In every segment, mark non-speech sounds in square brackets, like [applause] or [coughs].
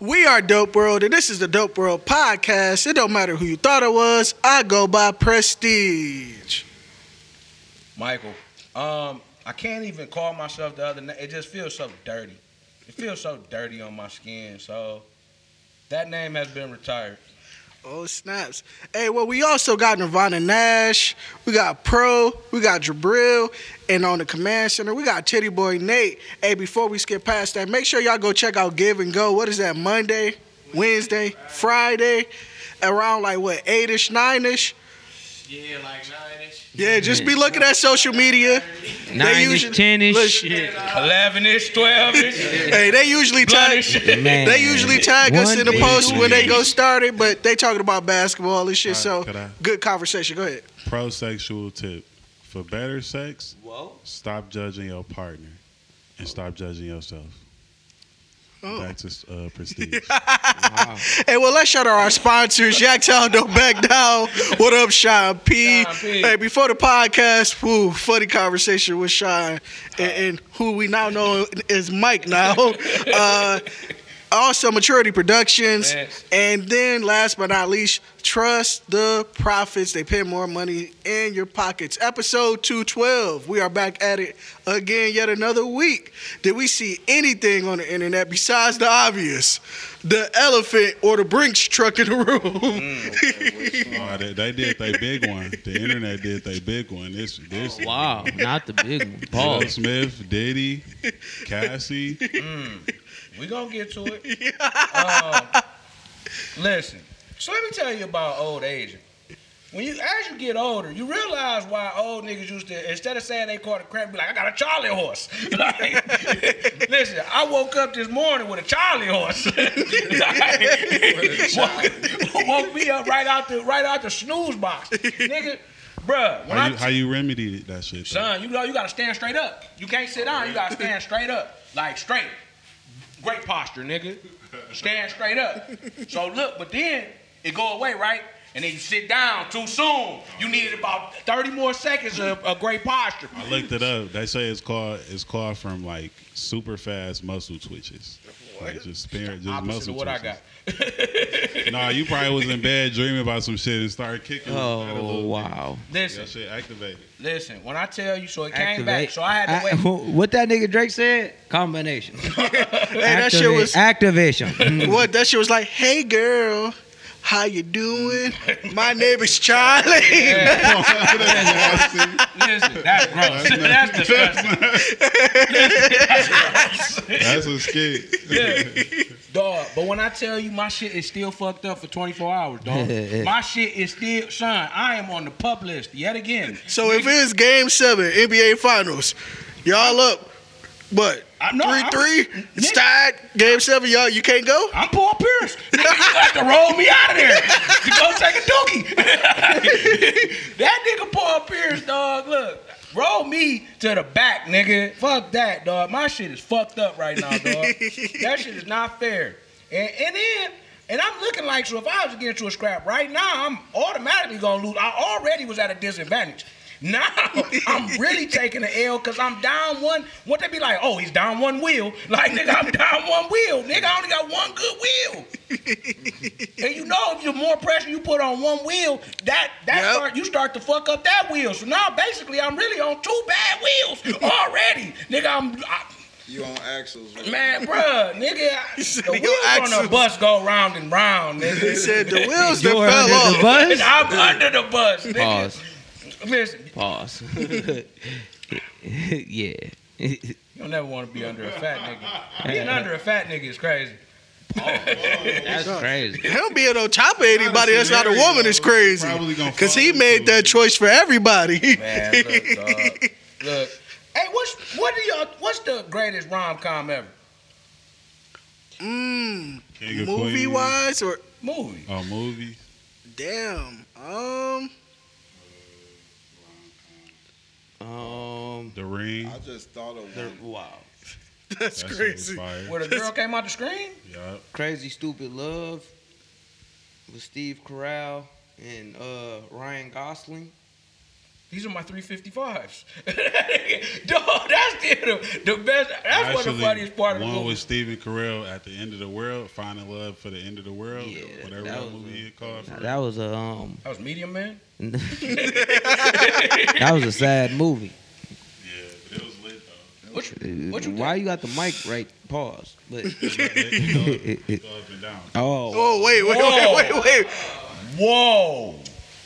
We are Dope World, and this is the Dope World podcast. It don't matter who you thought it was. I go by Prestige. Michael, um, I can't even call myself the other name. It just feels so dirty. It feels so dirty on my skin. So that name has been retired. Oh snaps! Hey, well, we also got Nirvana Nash, we got Pro, we got Jabril, and on the command center we got Titty Boy Nate. Hey, before we skip past that, make sure y'all go check out Give and Go. What is that? Monday, Wednesday, Friday, around like what eight-ish, nine-ish. Yeah, like nine-ish. Yeah, just be looking at social media. Nine ish, ten ish. Listen, 11 ish, 12 ish. Hey, they usually tag. Man. They usually tag us in the post when they go started, but they talking about basketball and shit. Alright, So I- good conversation. Go ahead. Pro-sexual tip. For better sex, Whoa. stop judging your partner and stop judging yourself. Oh. Back to uh, [laughs] prestige. Hey, well, let's shout out our sponsors. Yaktown Don't Back Down. What up, Sean P? Sean P. Hey, before the podcast, woo, funny conversation with Sean and, and who we now know is Mike now. [laughs] Uh, also, Maturity Productions. Yes. And then, last but not least, trust the profits. They pay more money in your pockets. Episode 212. We are back at it again yet another week. Did we see anything on the internet besides the obvious? The elephant or the Brinks truck in the room. [laughs] oh, they, they did their big one. The internet did their big one. This, this. Oh, wow, not the big one. Paul Pause. Smith, Diddy, Cassie. Mm. We gonna get to it. [laughs] Um, listen, so let me tell you about old age. When you as you get older, you realize why old niggas used to instead of saying they caught a cramp, be like, I got a Charlie horse. [laughs] Like, [laughs] listen, I woke up this morning with a Charlie horse. woke, woke me up right out the right out the snooze box, nigga. Bruh, when How I you, how you remedied that shit? though? Son, you know you gotta stand straight up. You can't sit down. You gotta stand straight up, like straight. Great posture, nigga. Stand straight up. So look, but then it go away, right? And then you sit down too soon. You needed about thirty more seconds of a great posture. I looked it up. They say it's called it's called from like super fast muscle twitches. Like just spare just Opposite muscle of what I got. [laughs] Nah, you probably was in bed dreaming about some shit and started kicking. at a Oh little wow. Listen, That shit activated. listen. When I tell you, so it came back. So I had to A- wait. [laughs] what that nigga Drake said? Combination. [laughs] hey, that shit was activation. what? That shit was like, hey girl, how you doing? My name is Charlie. Listen, that's gross. that's disgusting. That's a skit. Yeah. Dog, but when I tell you my shit is still fucked up for 24 hours, dog. [laughs] my shit is still, son, I am on the pup list yet again. So if it's Game Seven NBA Finals, y'all up, what? I- no, three I'm- three. It's tied. Game Seven, y'all. You can't go. I'm Paul Pierce. [laughs] You got to roll me out of there to go take a dookie. [laughs] that nigga Paul Pierce, dog, look. Roll me to the back, nigga. Fuck that, dog. My shit is fucked up right now, dog. [laughs] that shit is not fair. And, and then, and I'm looking like, so if I was to get into a scrap right now, I'm automatically gonna lose. I already was at a disadvantage. Now I'm really taking the L because I'm down one. What they be like? Oh, he's down one wheel. [laughs] Like nigga, I'm down one wheel. Nigga, I only got one good wheel. [laughs] and you know, if you're more pressure you put on one wheel, that that Yep. start you start to fuck up that wheel. So now basically, I'm really on two bad wheels [laughs] already. nigga, I'm. I, You on axles? right? Man, bruh, nigga, said the he wheels got on the bus go round and round, He nigga. said the wheels that You're fell off. the bus. I'm under the bus, nigga. Pause. Listen, Pause. [laughs] yeah. you'll never want to be under a fat nigga. Being under a fat nigga is crazy. That's crazy. Him being on top of anybody that's not a woman is crazy. Probably gonna Cause he made that choice for everybody. Man, look, dog. Look. Hey, what's what do y'all what's the greatest rom com ever? mm, movie Queens. wise or Movie. Oh, movie. damn. Um, Um. The Ring. I just thought of the- one. wow. [laughs] that's That shit was crazy. fire. Where the girl came out the screen? Yup. Crazy Stupid Love with Steve Carell and uh, Ryan Gosling. These are my 355s. [laughs] Dog, that's the, the best. That's one of the funniest part of the movie. one movie. with Stephen Carell at the end of the world, finding love for the end of the world, Yeah, whatever that that, was movie a- it called. Now, For. that was a um, that was Medium Man. [laughs] that was a sad movie. Yeah, but it was lit though. What you, what you Why think? you got the mic right? Pause. But It go, it go up and down. oh, Oh wait, wait, Whoa. wait, wait, wait. Whoa.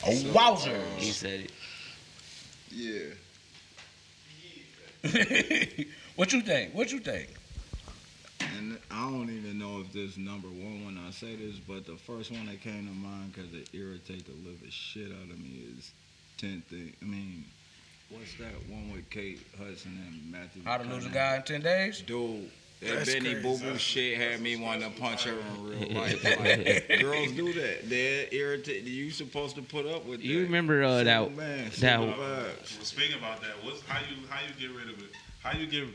A wowzer. he said it. Yeah. [laughs] what you think? What you think? And I don't even know if this number one when I say this, but the first one that came to mind because it irritates the living shit out of me is 10 thing. I mean, what's that one with Kate Hudson and Matthew? How to lose a guy in 10 days? Dude, that That's Benny. Boo Boo shit had me wanting to punch her in real [laughs] life. Like, girls do that. They're irritated. You supposed to put up with that. You remember uh, that? Single man, that- single. Well, speaking about that, what's how you how you get rid of it? How you get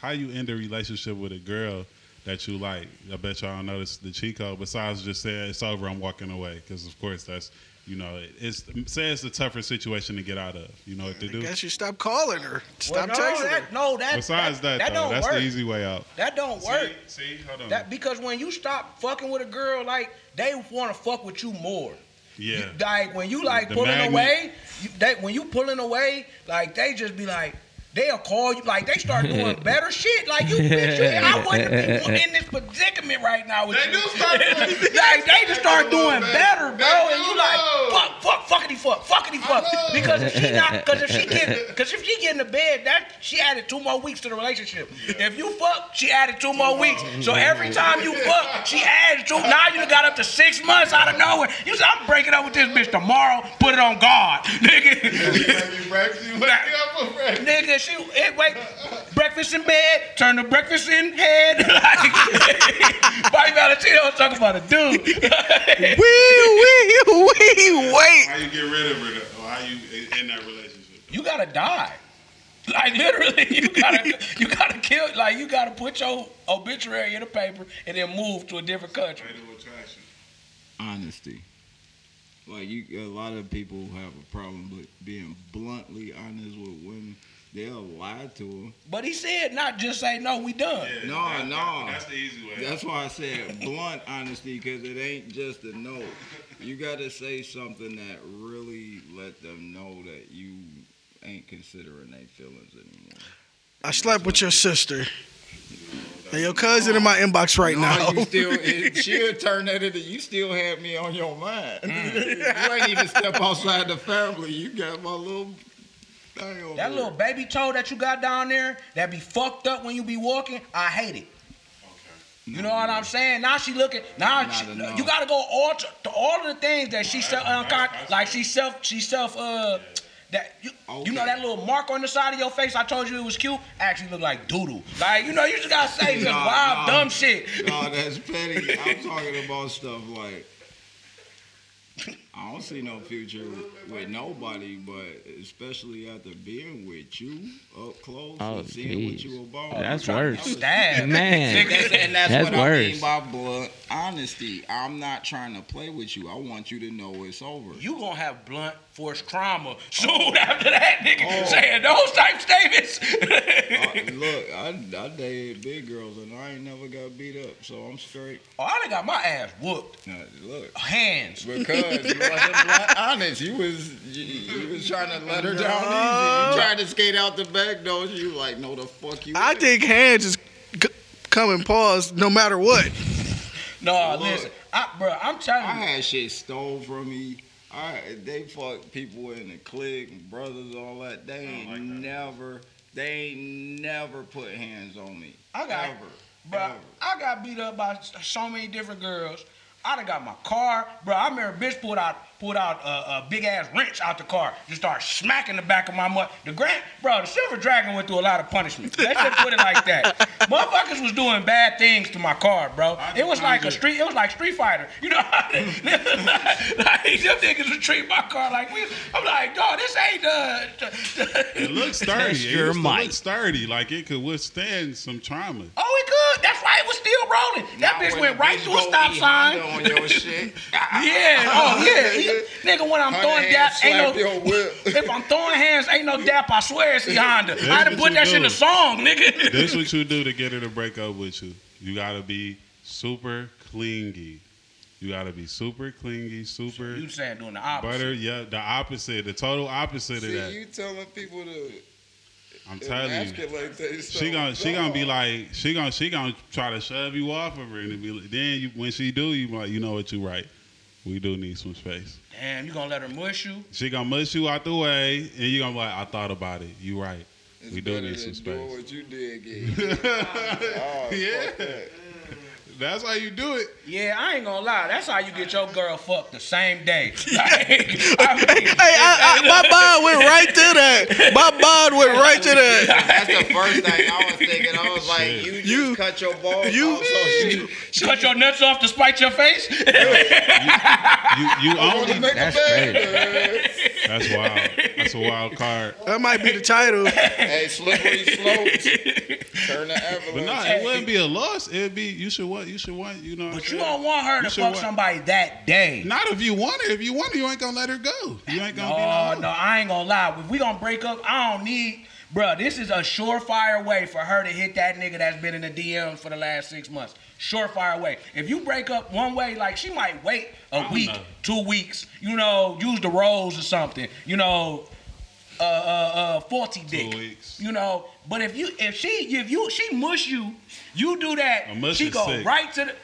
how you end a relationship with a girl that you like? I bet y'all don't know the cheat code. Besides just saying it's over, I'm walking away. Because of course that's you know it's say it's a tougher situation to get out of. You know what to I do. guess you stop calling her. Stop Well, no, texting her. no, that, Besides that, that though, don't that's work. the easy way out. That don't work. See, see, hold on. That because when you stop fucking with a girl, like they want to fuck with you more. yeah. You- like when you like The pulling magnet. away, you, they, when you pulling away, like they just be like. They'll call you like they start doing [laughs] better shit. Like you, bitch, you, I wouldn't be in this predicament right now with They you. do start [laughs] doing- like they just start doing better. better, bro. And do you like though. fuck, fuck, fuckity fuck, fuckity fuck. Because if she not, because if she [laughs] get, because if she get in the bed, that she added two more weeks to the relationship. If you fuck, she added two more weeks. So every time you fuck, she adds two. Now you got up to six months out of nowhere. You said I'm breaking up with this bitch tomorrow. Put it on God, nigga. Nigga, she it, eh, wait. Breakfast in bed, turn to breakfast in head. [laughs] like, Bobby Valentino was talking about a dude. [laughs] Wee, wee, wee, wait. How you get rid of her? Or how you in that relationship? you gotta die. Like literally, [laughs] you gotta you gotta kill. Like you gotta put your obituary in the paper and then move to a different country. Fatal attraction. honesty. Like you, a lot of people have a problem with being bluntly honest with women. They'll lie to them. But he said not just say no, we done. Yeah, No, that- no. That's the easy way. That's why I said blunt honesty because it ain't just a no. You got to say something that really let them know that you ain't considering their feelings anymore. I slept with your sister. And your cousin in my inbox right No, now. you still [laughs] it, she'll turn that into you still have me on your mind. Mm. you ain't even step outside the family. You got my little thing over That little baby toe that you got down there that be fucked up when you be walking, I hate it. You know what I'm saying? Now she looking. Now she, you got to go all to, to all of the things that she self uncon- like she self she self uh that you, you know that little mark on the side of your face. I told you it was cute. Actually look like doodle. Like you know you just gotta say some Nah, wild nah. dumb shit. No, that's petty. I'm talking about stuff like I don't see no future with nobody, but especially after being with you up close Oh, and seeing what jeez. you about. That's I'm trying worse. Stab. Man. That's, and that's, That's what I worse. mean by blunt honesty. I'm not trying to play with you. I want you to know it's over. You gonna have blunt force trauma [laughs] soon after that, nigga. Oh. Saying those type statements. Uh, [laughs] look, I, I dated big girls and I ain't never got beat up, so I'm straight. oh, I done got my ass whooped. Now, look. Hands. Because you wasn't [laughs] honest. You was you, you was trying to let her down easy. You tried to skate out the back door. You like, no, the fuck you. I ain't. think hands is c- coming pause no matter what. No, Look. listen, I, bro, I'm telling I you. had shit stole from me. I they fuck people in the clique, brothers, all that. They ain't never, they ain't never put hands on me. I got- ever, Bro, ever. I got beat up by so many different girls. I done got my car, bro. I remember a bitch pulled out pulled out a, a big ass wrench out the car, just started smacking the back of my mud. The grand, bro, the silver dragon went through a lot of punishment. Let's just put it like that. [laughs] Motherfuckers was doing bad things to my car, bro. It was like a street. It was like Street Fighter. You know, [laughs] like them niggas would treat my car like we. I'm like, dog, this ain't uh. [laughs] It looks sturdy. Test It your used to mic. look sturdy. Like it could withstand some trauma. Oh, it could. That's why it was still rolling. That Now bitch went right through a stop sign. On your shit. Yeah, oh yeah. He- nigga, when I'm Honda throwing hand dap, ain't no. your. [laughs] If I'm throwing hands, ain't no dap. I swear it's the Honda. I had to put you that shit in do. the song, nigga. this what [laughs] you do to get her to break up with you. You gotta be super clingy. You gotta be super clingy, super You saying doing the opposite? butter. Yeah, the opposite, the total opposite of that. you telling people to I'm telling you. emasculate themselves. She gonna she gonna be like she gonna she gonna try to shove you off of her and be like, then you, when she do you like you know what you right we do need some space Damn, you gonna let her mush you? she gonna mush you out the way and you gonna be like I thought about it you right It's we do need some than doing space what you did, Gabe. [laughs] oh, Yeah. Fuck that. that's how you do it Yeah, I ain't gonna lie. That's how you get your girl fucked the same day. [laughs] [laughs] Like, I mean, Hey, I, I, my mind went right to that. My mind went right to that. [laughs] That's the first thing I was thinking. I was like, Shit. you just You- cut your balls you- off, so she, cut your nuts off to spite your face. you you wanna oh, only make That's a bed. that's wild that's a wild card That might be the title. hey, slippery slopes. Turn the avalanche. but no it wouldn't be a loss it'd be you should want you should want you know But you don't want her You to fuck want- somebody that day. not if you want her if you want her you ain't gonna let her go you ain't gonna be No, no, no, I ain't gonna lie. If we gonna break up, I don't need, bruh, This is a surefire way for her to hit that nigga that's been in the DMs for the last six months. Surefire way. If you break up one way, like she might wait a week, know. two weeks. You know, use the rose or something. You know, uh, uh, uh, forty dick. weeks. You know, but if you, if she, if you, she mush you, you do that. She go sick. right to the,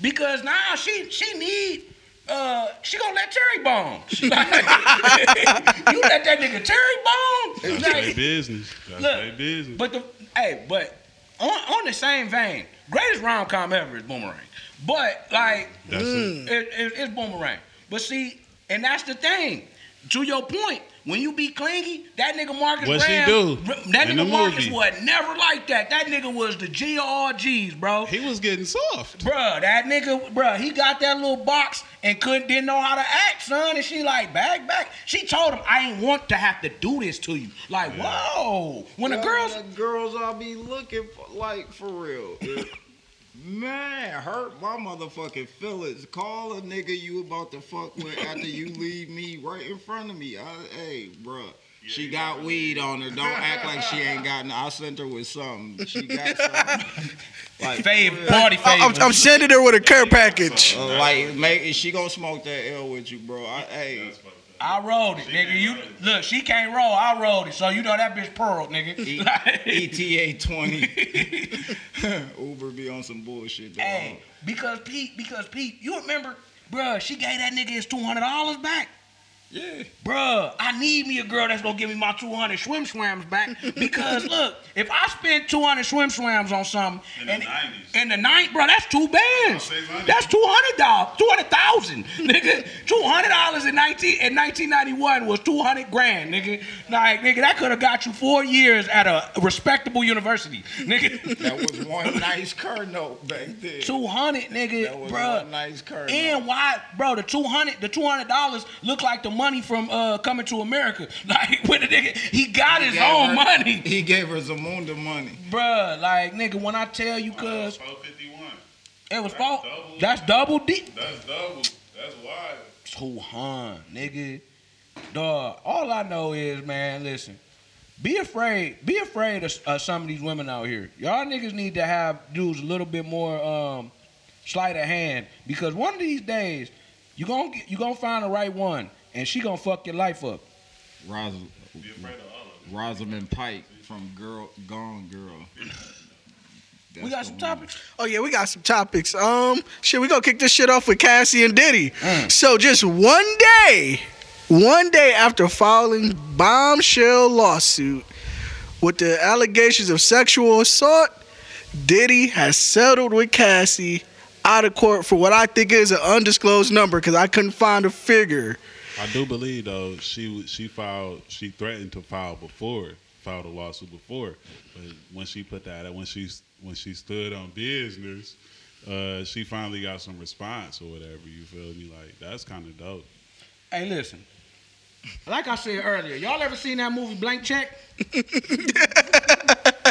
because now she, she need. Uh, she gonna let Terry bone. [laughs] [laughs] you let that nigga Terry bone. Stay Like, business. Look, business. but the hey, but on on the same vein, greatest rom com ever is Boomerang. But like, That's it. it, it, it's Boomerang. But see, and that's the thing. To your point, when you be clingy, that nigga Marcus What she Graham, do that in nigga the Marcus movie? was never like that. That nigga was the G of all G's, bro. He was getting soft. Bruh, that nigga, bruh, he got that little box and couldn't didn't know how to act, son. And she like, back, back. She told him, I ain't want to have to do this to you. Like, whoa. When the girls, the girls I'll be looking for, like for real. [laughs] It- Man, hurt my motherfucking feelings. Call a nigga you about to fuck with after you [laughs] leave me right in front of me. I, hey, bruh. She got weed on her. Don't act like she ain't got. I sent her with something. She got [laughs] something. Like, fave, party I- I'm. I'm sending her with a care package. Uh, like, make she gonna smoke that L with you, bro. I, hey, I rolled it, nigga. You look, she can't roll. I rolled it, so you know that bitch pearled, nigga. E- [laughs] ETA [laughs] twenty. [laughs] Uber be on some bullshit. Though. hey, because Pete, because Pete, you remember, bruh, she gave that nigga his two hundred dollars back. Yeah. Bruh, I need me a girl that's gonna give me my 200 swim swams back. Because [laughs] look, if I spend 200 swim swams on something In the and 90s. in the night, bro, that's two bands. That's two hundred dollars, two hundred thousand, [laughs] nigga. Two hundred dollars in nineteen in nineteen ninety one was two hundred grand, nigga. Like, nigga, that could have got you four years at a respectable university, nigga. [laughs] That was one nice car note back then. Two hundred, nigga, That was bruh. one nice car note. And why, bro? The two hundred, the two hundred dollars look like the money from uh coming to America. [laughs] Like when the nigga, he got his own her- money, He gave her Zamunda money. bruh. Like nigga, when I tell you, cuz 451. it was That's fault. double. That's double D. That's double. That's wild. Two hundred, nigga. Dog. All I know is, man, listen. Be afraid. Be afraid of uh, some of these women out here. Y'all niggas need to have dudes a little bit more um, sleight of hand because one of these days you gonna get, you gonna find the right one and she gonna fuck your life up. Ros- Be afraid of all of them. Rosamund Pike from Girl Gone Girl. we got some topics. Oh yeah, we got some topics. Um, shit, we gonna kick this shit off with Cassie and Diddy. So just one day, one day after filing bombshell lawsuit with the allegations of sexual assault, Diddy has settled with Cassie out of court for what I think is an undisclosed number because I couldn't find a figure. I do believe though she she filed she threatened to file before filed a lawsuit before, but when she put that when she when she stood on business, uh, she finally got some response or whatever. You feel me? Like that's kind of dope. Hey, listen. Like I said earlier, y'all ever seen that movie Blank Check? [laughs]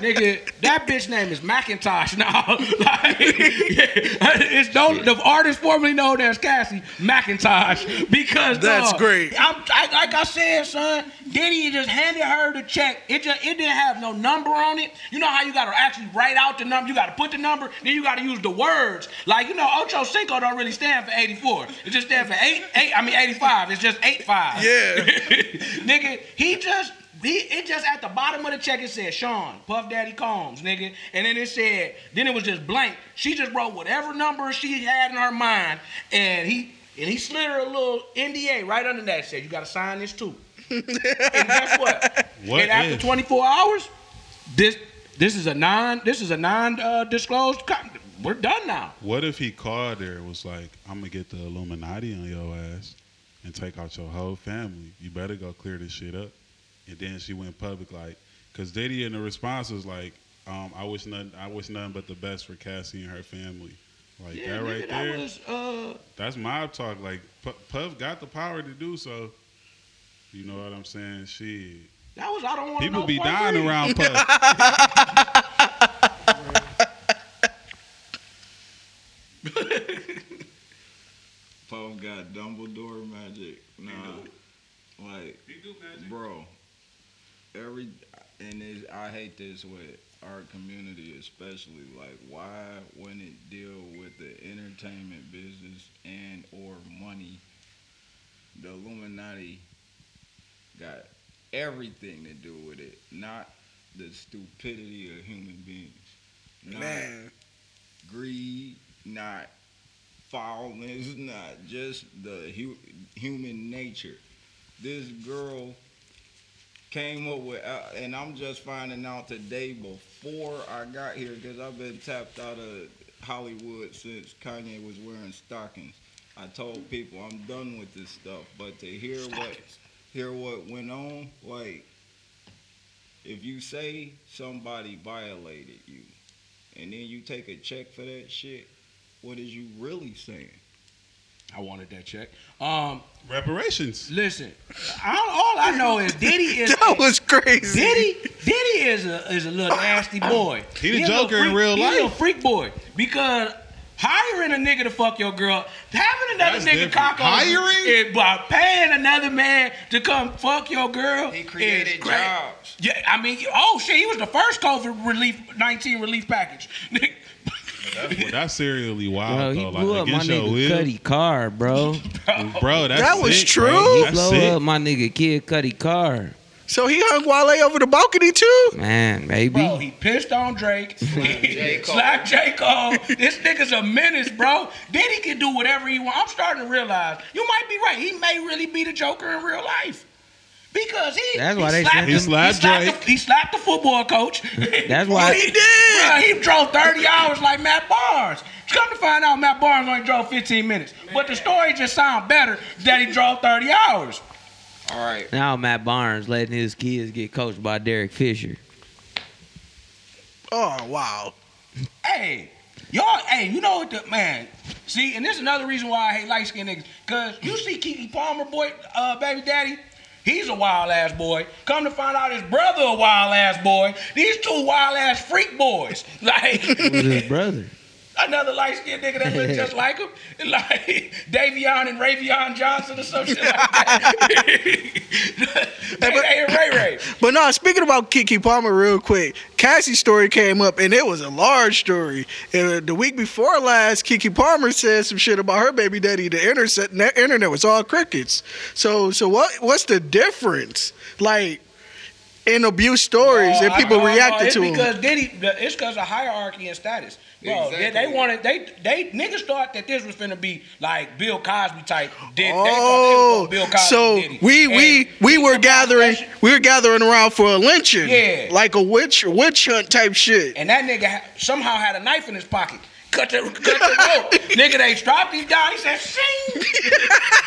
nigga, that bitch name is Macintosh now. [laughs] like, it's no the artist formerly known as Cassie Macintosh because That's dog, great. I'm, I, like I said, son, Diddy just handed her the check. It just it didn't have no number on it. You know how you gotta actually write out the number. You gotta put the number. Then you gotta use the words. Like you know, Ocho Cinco don't really stand for 84. It just stands for eight eight. I mean 85. It's just eight five. Yeah. [laughs] nigga, he just he it just at the bottom of the check it said Sean Puff Daddy Combs, nigga, and then it said then it was just blank. She just wrote whatever number she had in her mind, and he and he slid her a little NDA right under that. Said you got to sign this too. and guess what? [laughs] What and after if? 24 hours, this this is a non this is a non uh, disclosed. Co- we're done now. What if he called her and was like, I'm gonna get the Illuminati on your ass and take out your whole family. You better go clear this shit up. And then she went public like, cause Diddy in the response was like, um, I wish nothing, I wish nothing but the best for Cassie and her family. Like Yeah, that right that there. was uh. That's mob talk. Like Pu- Puff got the power to do so. You know what I'm saying? Shit. That was I don't want People know. be dying three. around [laughs] Puff. Puff got Dumbledore magic. Nah, like, bro, every and it's, I hate this with our community especially. Like, why when it deal with the entertainment business and or money, the Illuminati got everything to do with it, not the stupidity of human beings. Not Man. greed, not foulness, [laughs] not just the hu- human nature. This girl came up with, uh, and I'm just finding out today before I got here because I've been tapped out of Hollywood since Kanye was wearing stockings. I told people I'm done with this stuff, but to hear what hear what went on, like if you say somebody violated you, and then you take a check for that shit, what is you really saying? I wanted that check. Um, Reparations. listen, I all I know is Diddy [laughs] is That was crazy. Diddy. Diddy is a is a little nasty boy. He the a little Joker in freak- real he a little life. freak boy because. Hiring a nigga to fuck your girl, having another That's nigga different. cock on you Hiring? is by paying another man to come fuck your girl. He is created great. jobs. Yeah, I mean, oh shit, he was the first COVID relief nineteen relief package. [laughs] [laughs] Well, that's serially wild Bro, he though. blew Like up my nigga will. Cudi Carr, bro. [laughs] Bro, that's That was sick, true? bro. He That's blow sick. up my nigga Kid Cudi Car. So he hung Wale over the balcony too? Man, maybe. Bro, he pissed on Drake. J. [laughs] Cole. Slapped J. Cole. this nigga's a menace, bro. Then he can do whatever he wants. I'm starting to realize you might be right. He may really be the Joker in real life. Because he, That's he why they slapped him- He slapped he slapped, Drake. the, he slapped the football coach. [laughs] That's why. he did. Bruh, he drove 30 hours like Matt Barnes. Come to find out, Matt Barnes only drove 15 minutes. But the story just sounds better that he drove 30 hours. All right, Now Matt Barnes letting his kids get coached by Derek Fisher. Oh wow. Hey, y'all, hey, you know what the man? See, and this is another reason why I hate light skinned niggas. Cause you see Keke Palmer, boy, uh, baby daddy, he's a wild ass boy. Come to find out his brother a wild ass boy. These two wild ass freak boys. [laughs] Like his brother? Another light skinned nigga that look just like him. [laughs] Like Davion and Ravion Johnson or some shit like that. [laughs] Hey, hey, Ray Ray. [laughs] But no, speaking about Keke Palmer real quick, Cassie's story came up and it was a large story. And the week before last, Keke Palmer said some shit about her baby daddy. The internet, the internet was all crickets. So, so what? What's the difference? Like in abuse stories, Oh, and people reacted it's to them. because Diddy, it's because of hierarchy and status. Bro, they, they wanted they they niggas thought that this was gonna be like Bill Cosby type. Did, Oh, they thought it was gonna Bill Cosby so Diddy. we And we we were gathering we were gathering around for a lynching, Yeah. like a witch witch hunt type shit. and that nigga somehow had a knife in his pocket. Cut the cut the rope. [laughs] nigga, they dropped him down. He said, "Sing." [laughs]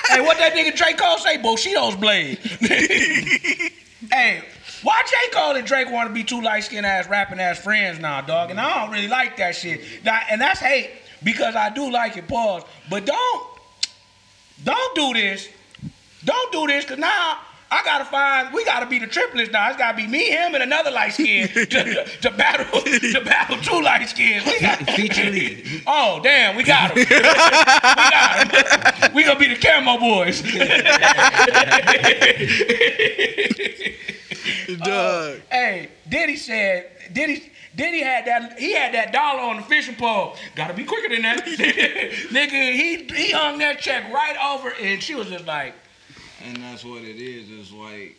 hey, what that nigga Drake Cole say? Bushido's blade. [laughs] hey, why J Cole and Drake want to be two light skinned ass rapping ass friends now, dog? And I don't really like that shit. Now, and that's hate because I do like it. Pause. But don't don't do this. Don't do this, cause now I gotta find. We gotta be the triplets now. It's gotta be me, him, and another light skin [laughs] to, to, to battle to battle two light skins. We got Feature lead. Oh damn, we got him. we got him. We gonna be the camo boys. [laughs] [laughs] Dog. Uh, hey, Diddy said Diddy. Diddy had that. He had that dollar on the fishing pole. Gotta be quicker than that, [laughs] [laughs] nigga. He he hung that check right over, and she was just like, And that's what it is. It's like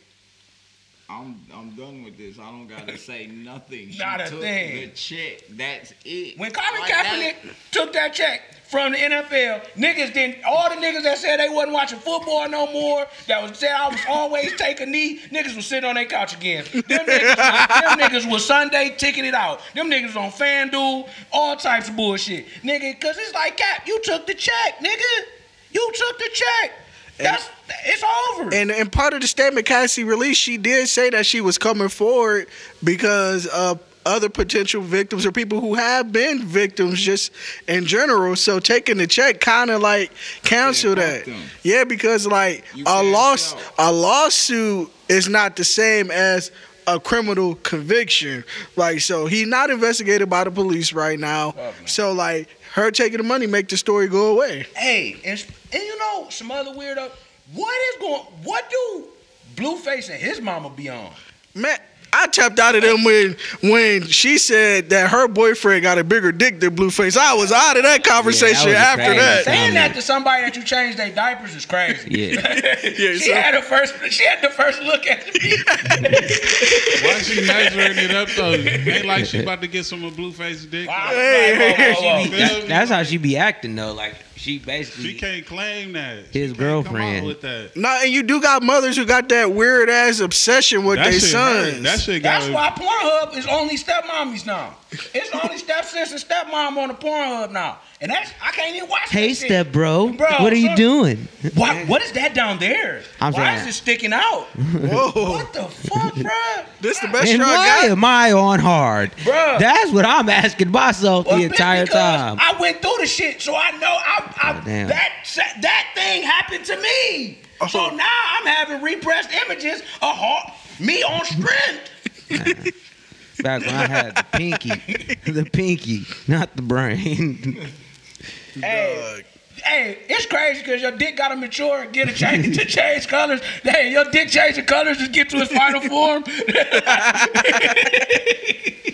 I'm I'm done with this. I don't gotta say nothing. He Not a took thing. The check. That's it. When Colin Like that- took that check from the NFL, niggas didn't. All the niggas that said they wasn't watching football no more, that was said I was always taking a knee, niggas was sitting on their couch again. Them niggas, them niggas was Sunday it out. Them niggas on FanDuel, all types of bullshit, nigga. Cause it's like Cap, you took the check, nigga. You took the check. That's it's over. And and part of the statement Cassie released, she did say that she was coming forward because uh other potential victims or people who have been victims just in general. So taking the check kind of like cancel that. them. Yeah, because like You a loss tell. a lawsuit is not the same as a criminal conviction. Like so he's not investigated by the police right now. Fuck, man. So like her taking the money make the story go away. Hey, and, and you know some other weirdo. What is going? What do Blueface and his mama be on? Man, I tapped out of them when when she said that her boyfriend got a bigger dick than Blueface. I was out of that conversation was a after that. thing. Saying that to somebody that you changed their diapers is crazy. [laughs] Yeah. Yeah, she so- had the first. She had the first look at me. [laughs] Why she measuring it up though? Ain't like she about to get some of Blueface dick. Wow. Hey, Like, whoa, whoa, whoa. that's how she be acting though. Like she basically She can't claim that. His She can't come girlfriend. out with that. Nah, and you do got mothers who got that weird ass obsession with their shit hurt. sons. That shit got. That's why Pornhub is only stepmommies now. It's only stepsis and stepmom on the Pornhub now, and that's I can't even watch. Hey that shit. step bro, Bro, what are you son. doing? What what is that down there? I'm why saying- is it sticking out? Whoa, What the fuck, bruh? this is the best And I why got. am I on hard? bro? That's what I'm asking myself Well, the entire time. I went through the shit, so I know I, I damn. that that thing happened to me. Oh. So Oh. now I'm having repressed images of heart, me on strength. [laughs] Back when I had the pinky, [laughs] the pinky, not the brain. hey, hey, it's crazy because your dick got to mature and get a change to [laughs] change colors. Hey, your dick changing colors to get to its final form.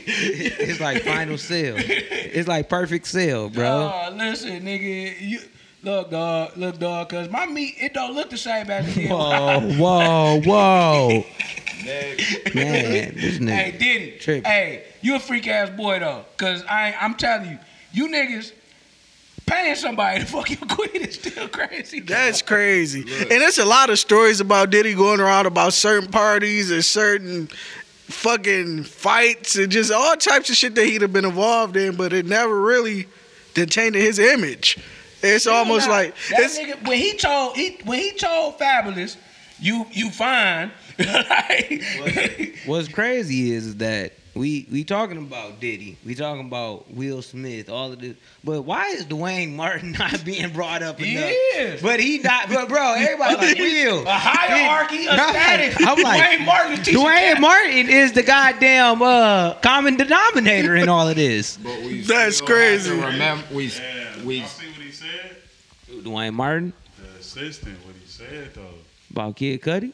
it's like final sale. It's like perfect sale, bro. Oh, listen, nigga, you look, dog, look, dog, cause my meat it don't look the same as it did. Whoa, whoa, whoa. [laughs] Man, this nigga. Hey, Diddy. Tripping. Hey, you a freak ass boy though, cause I I'm telling you, you niggas paying somebody to fuck your queen is still [laughs] crazy. dog. That's crazy. And there's a lot of stories about Diddy going around about certain parties and certain fucking fights and just all types of shit that he'd have been involved in, but it never really tainted his image. It's almost Nah, like that it's, nigga when he told he when he told Fabolous, you you fine. [laughs] Like, What's crazy is that we we talking about Diddy, we talking about Will Smith, all of this, but why is Duane Martin [laughs] not being brought up He enough? is. But he not, but bro, everybody like Will. a hierarchy of I'm like- status. [laughs] I'm like, Duane Martin is Dwayne Cap. Martin is the goddamn uh, common denominator in all of this. But we That's still have crazy. To remember, we Yeah, we y'all see what he said? Duane Martin The assistant, what he said though. about Kid Cudi.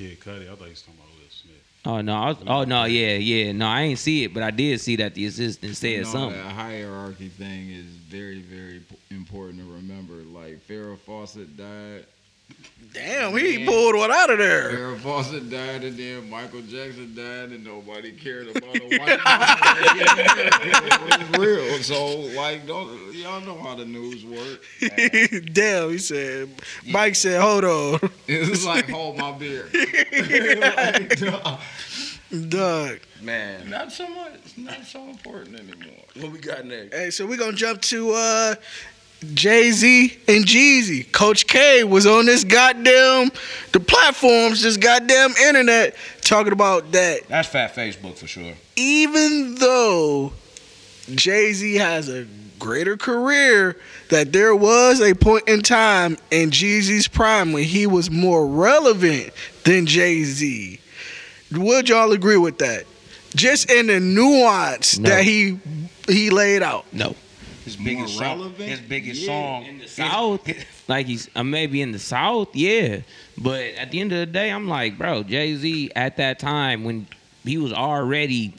Oh, Kid Cudi. I thought he was talking about Will Smith. Oh no! I was, oh no! Yeah, yeah. No, I ain't see it, but I did see that the assistant said you know, something. that hierarchy thing is very very important to remember. Like Farrah Fawcett died. Damn, he pulled one out of there. Farrah Fawcett died, and then Michael Jackson died, and nobody cared about a [laughs] white man. it was real. So, like, don't y'all know how the news work? [laughs] damn, he said. Mike said, "Hold on, It's like hold my beer. [laughs] Doug." Man, not so much. It's not so important anymore. what we got next? Hey, so we're gonna jump to uh Jay Z and Jeezy. Coach K was on this goddamn the platforms, this goddamn internet, talking about that. That's fat Facebook for sure. Even though Jay Z has a greater career that there was a point in time in Jeezy's prime when he was more relevant than Jay Z. Would y'all agree with that? Just in the nuance No. that he he laid out. No. His More biggest song. relevant? His biggest Yeah. song. in the South, like he's uh, maybe in the South, yeah. But at the end of the day, I'm like, bro, Jay Z at that time when he was already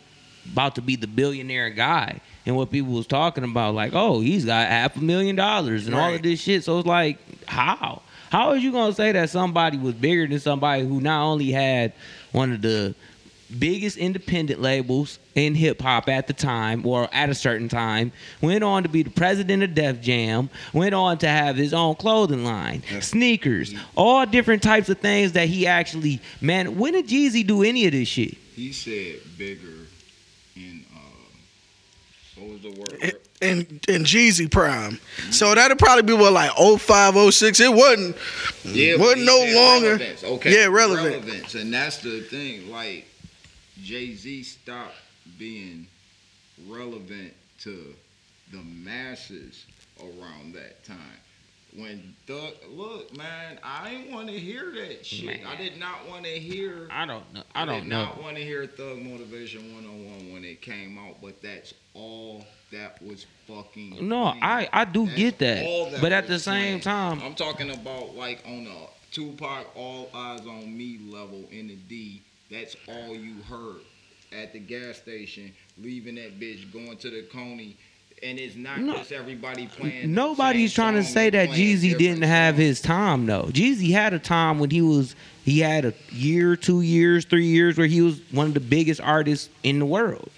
about to be the billionaire guy, and what people was talking about, like, oh, he's got half a million dollars and all of this shit. So it's like, how? How are you gonna say that somebody was bigger than somebody who not only had one of the biggest independent labels in hip hop at the time or at a certain time, went on to be the president of Def Jam, went on to have his own clothing line, sneakers, all different types of things that he actually man, when did Jeezy do any of this shit? He said bigger in uh, what was the word? in in Jeezy prime. So that'd probably be what like 05, 06. It wasn't Yeah, wasn't no longer. relevance. Okay, Yeah, relevant. relevance, and that's the thing. Like Jay Z stopped being relevant to the masses around that time. When Thug, look, man, I didn't want to hear that shit. Man. I did not want to hear. I don't know. I did don't know. not want to hear Thug Motivation 101 when it came out, but that's all that was fucking. No, playing. I I do That's get that. that But at the same playing. time, I'm talking about like on a Tupac All Eyez on Me level in the D. That's all you heard at the gas station, leaving that bitch, going to the Coney. And it's not No. just everybody playing. Nobody's trying to say that Jeezy didn't have songs. his time though. Jeezy had a time when he was he had a year, two years, three years where he was one of the biggest artists in the world.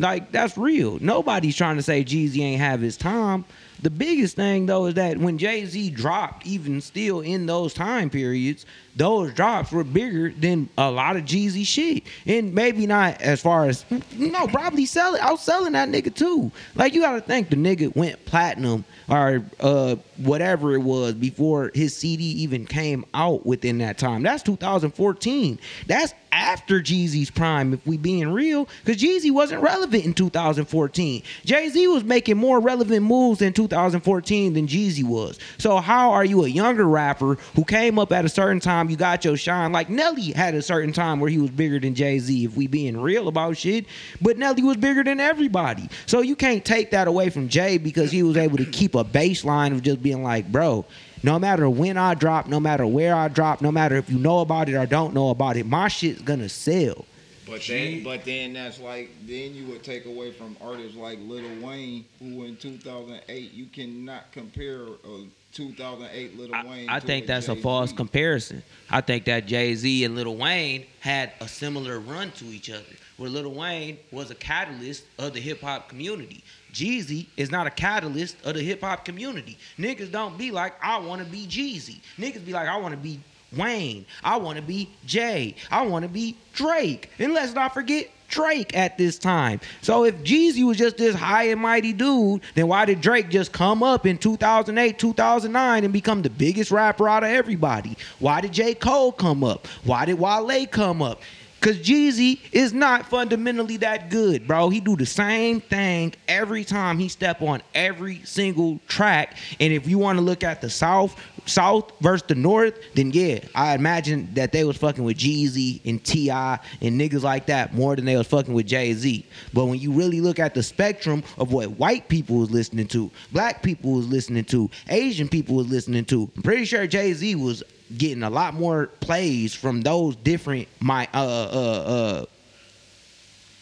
Like that's real. Nobody's trying to say Jeezy ain't have his time. The biggest thing though is that when Jay Z dropped, even still in those time periods, those drops were bigger than a lot of Jeezy shit, and maybe not as far as no, probably selling, I was selling that nigga too. Like you got to think the nigga went platinum or uh whatever it was before his CD even came out within that time. That's 2014. That's after Jeezy's prime, if we being real, because Jeezy wasn't relevant in 2014. Jay Z was making more relevant moves in 2014 than Jeezy was. So how are you a younger rapper who came up at a certain time? You got your shine. Like Nelly had a certain time where he was bigger than Jay Z. If we being real about shit, but Nelly was bigger than everybody. So you can't take that away from Jay because he was able to keep a baseline of just being like, bro. No matter when I drop, no matter where I drop, no matter if you know about it or don't know about it, my shit's gonna sell. But then, but then that's like then you would take away from artists like Lil Wayne, who in 2008 you cannot compare a 2008 Lil I, Wayne. I to think that's a Jay-Z. false comparison. I think that Jay Z and Lil Wayne had a similar run to each other, where Lil Wayne was a catalyst of the hip hop community. Jeezy is not a catalyst of the hip hop community. Niggas don't be like, I want to be Jeezy. Niggas be like, I want to be Wayne. I want to be Jay. I want to be Drake. And let's not forget Drake at this time. So if Jeezy was just this high and mighty dude, then why did Drake just come up in 2008, 2009 and become the biggest rapper out of everybody? Why did J. Cole come up? Why did Wale come up? Cause Jeezy is not fundamentally that good, bro. He do the same thing every time he step on every single track. And if you want to look at the South, South versus the North, then yeah, I imagine that they was fucking with Jeezy and T.I. and niggas like that more than they was fucking with Jay Z. But when you really look at the spectrum of what white people was listening to, black people was listening to, Asian people was listening to, I'm pretty sure Jay Z was getting a lot more plays from those different my uh uh uh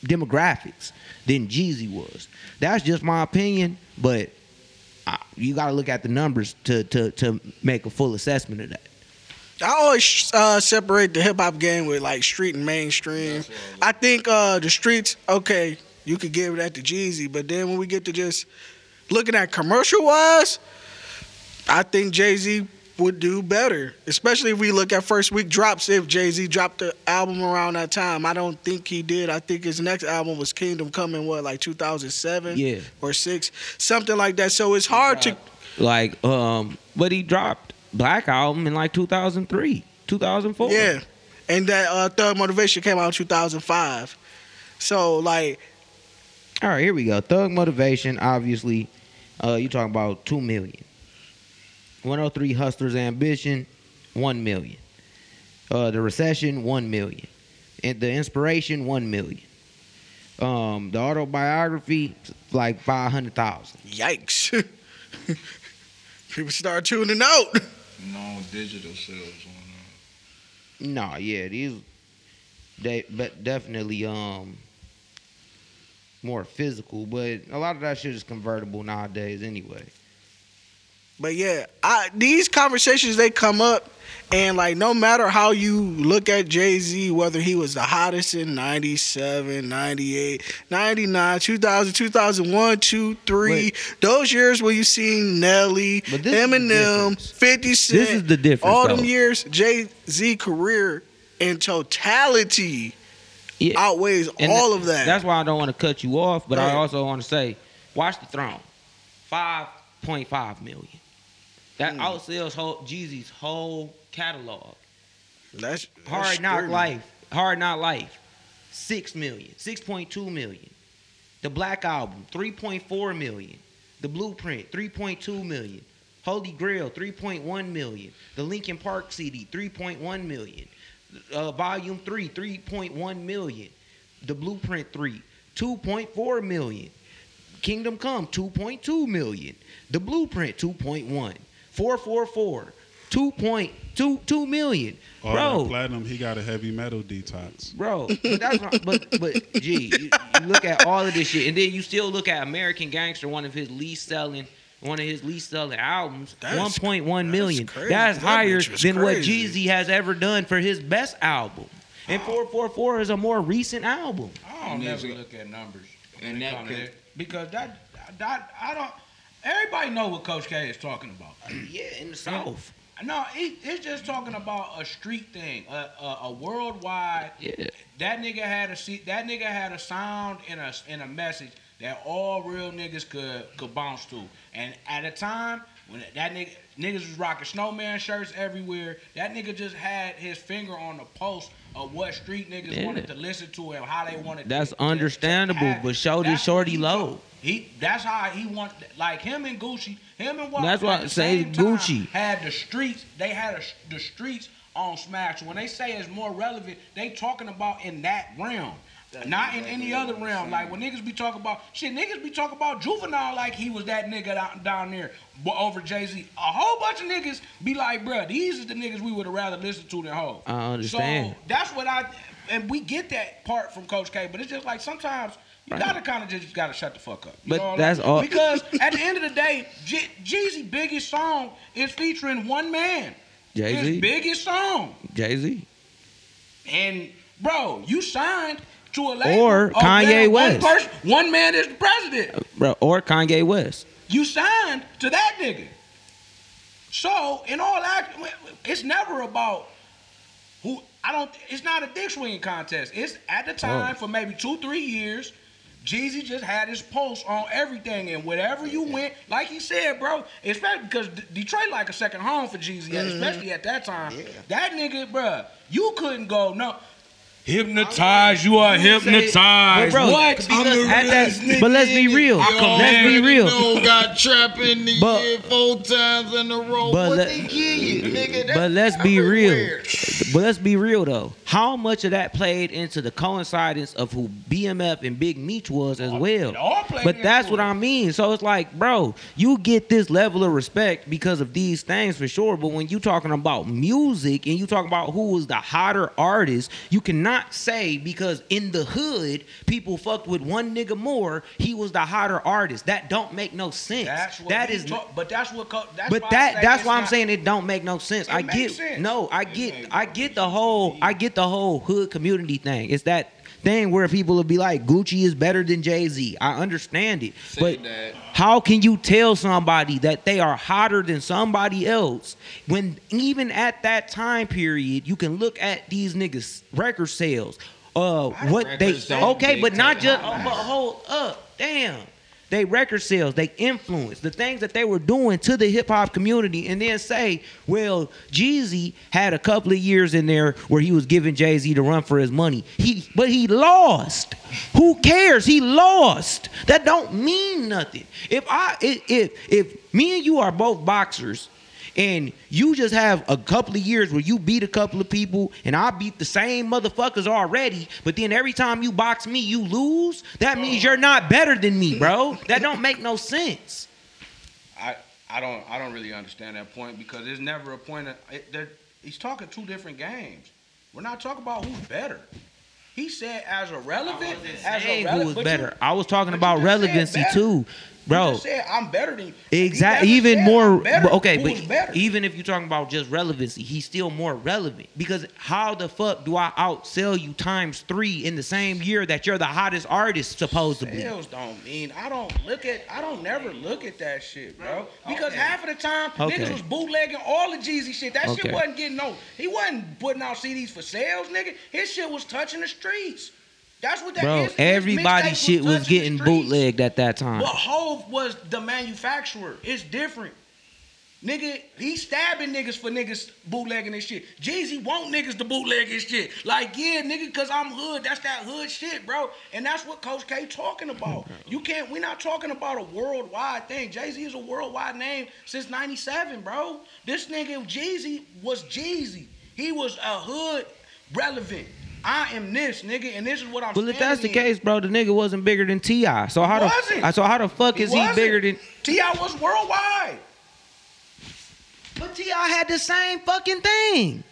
demographics than Jeezy was. That's just my opinion, but uh, you got to look at the numbers to to to make a full assessment of that. I always uh, separate the hip hop game with like street and mainstream. I I think uh, the streets, okay, you could give that to Jeezy, but then when we get to just looking at commercial wise, I think Jay Z would do better, especially if we look at first week drops. If Jay Z dropped the album around that time, I don't think he did. I think his next album was Kingdom Coming, what like 2007 Yeah. or six, something like that. So it's hard to. Like um, but he dropped Black Album in like 2003, 2004. Yeah, and that uh, Thug Motivation came out in 2005. So like, All right, here we go. Thug Motivation, obviously, Uh, you talking about two million. 103 Hustlers Ambition, one million. Uh, the Recession, one million. And the Inspiration, one million. Um, the autobiography, like five hundred thousand. Yikes. [laughs] People start tuning out. No digital sales on that. Nah, yeah, these they but definitely um more physical, but a lot of that shit is convertible nowadays anyway. But yeah, I, these conversations they come up, and like no matter how you look at Jay Z, whether he was the hottest in 97, 98, 99, 2000, 2001, 2, 3, Wait. those years where you seen Nelly, But this is the Eminem, 50 Cent, This is the difference, all them though. years, Jay Z career in totality Yeah. outweighs And all th- of that. That's why I don't want to cut you off, but I also want to say, watch the throne. Five point five million. That Hmm. outsells whole, Jeezy's whole catalog. that's, that's Hard Knock. Life. Hard Knock Life. Six million. Six point two million. The Black Album, three point four million. The Blueprint, three point two million. Holy Grail, three point one million. The Linkin Park CD, three point one million. Uh, volume three, three point one million. The Blueprint three, two point four million. Kingdom Come, 2.2 million. The Blueprint, 2.1. 444, 2.22 million. All Bro, that platinum, he got a heavy metal detox. bro. But that's not, but but gee, you, you look at all of this shit, and then you still look at American Gangster, one of his least selling, one of his least selling albums, That's- one point one that's million. crazy. That's higher bitch was than what. Jeezy has ever done for his best album. And 444 is a more recent album. I don't never look at numbers and that could- that. because that that I don't. Everybody know what Coach K is talking about. Uh, yeah, in the South. No, he, it's just talking about a street thing, a, a, a worldwide. Yeah. That nigga had a se- that nigga had a sound and a and a message that all real niggas could could bounce to. And at a time when that nigga niggas was rocking snowman shirts everywhere, that nigga just had his finger on the pulse of what street niggas Yeah. wanted to listen to and how they wanted. That's to, understandable, to but. Shorty- That's Shorty low. He that's how he want like him and Gucci, him and what That's why I say Gucci. had the streets. They had a, the streets on Smash. When they say it's more relevant, they talking about in that realm. Not in any other realm. Like when niggas be talking about shit, niggas be talking about juvenile like he was that nigga down, down there over Jay Z. A whole bunch of niggas be like, bruh, these is the niggas we would have rather listened to than Ho. I understand. So that's what I and we get that part from Coach K, but it's just like sometimes you Right. gotta kind of just gotta shut the fuck up. You But know what that's all- Because at the end of the day, J- Jeezy biggest song is featuring one man. Jay-Z. His biggest song. Jay Z. And bro, you signed to a label. Or oh, Kanye that West. One, person, one man is the president. Uh, bro, or Kanye West. You signed to that nigga. So in all act, it's never about who. I don't. It's not a dick swinging contest. It's at the oh. time Oh. for maybe two, three years. Jeezy just had his pulse on everything, and whatever you went, like he said, bro, especially because D- Detroit like a second home for Jeezy, mm-hmm. especially at that time. That nigga, bro, you couldn't go no. Hypnotized, you are hypnotized. But bro, what? because at that- but let's be real. Let's be real. Know, got trap in the But- year four times in a row. But what let- they give you, nigga? That But let's be everywhere. real. But let's be real though. How much of that played into the coincidence of who BMF and Big Meech was as well? it all played But that's what. I mean. So it's like, bro, you get this level of respect because of these things for sure. But when you talking about music and you talking about who was the hotter artist, you cannot say because in the hood people fucked with one nigga more, he was the hotter artist. That don't make no sense. That's what that is talk- but that's what that's but why that that's why I'm not- saying it don't make no sense. It I get sense. no, I get I get the whole I get the whole hood community thing. It's that thing where people will be like Gucci is better than Jay Z. I understand it, Say but that. how can you tell somebody that they are hotter than somebody else when even at that time period you can look at these niggas record sales, uh, what they okay, but not just oh, but hold up, damn. They record sales, they influence, the things that they were doing to the hip hop community, and then say, well, Jeezy had a couple of years in there where he was giving Jay Z to run for his money. He, but he lost. Who cares? He lost. That don't mean nothing. If I, if if, if me and you are both boxers and you just have a couple of years where you beat a couple of people and I beat the same motherfuckers already, but then every time you box me, you lose, that means you're not better than me, bro. That don't make no sense. I I don't I don't really understand that point because there's never a point. that it, he's talking two different games. We're not talking about who's better. He said as a relevant, as a Saying who was but you- better. I was talking about relevancy better. too. Bro, said I'm better than you. Exactly. Even said more. Better. okay, but even if you're talking about just relevancy, he's still more relevant because how the fuck do I outsell you times three in the same year that you're the hottest artist supposedly? Sales don't mean I don't look at I don't never look at that shit, bro. Because half of the time Okay. niggas was bootlegging all the Jeezy shit. That Okay. shit wasn't getting no. He wasn't putting out CDs for sales, nigga. His shit was touching the streets. That's what that Bro, is. Everybody shit was the getting bootlegged at that time. But Hov was the manufacturer. It's different. Nigga, he stabbing niggas for niggas bootlegging this shit. Jeezy want niggas to bootleg his shit. Like, yeah, nigga, cause I'm hood. That's that hood shit, bro. And that's what Coach K talking about. You can't, we not talking about a worldwide thing. Jay-Z is a worldwide name since 97, bro. This nigga Jeezy was Jeezy. He was a hood relevant. I am this, nigga, and this is what I'm Well, if that's the in. case, bro, the nigga wasn't bigger than Ti. So how the so how the fuck is he bigger than? T.I. was worldwide. But T.I. had the same fucking thing.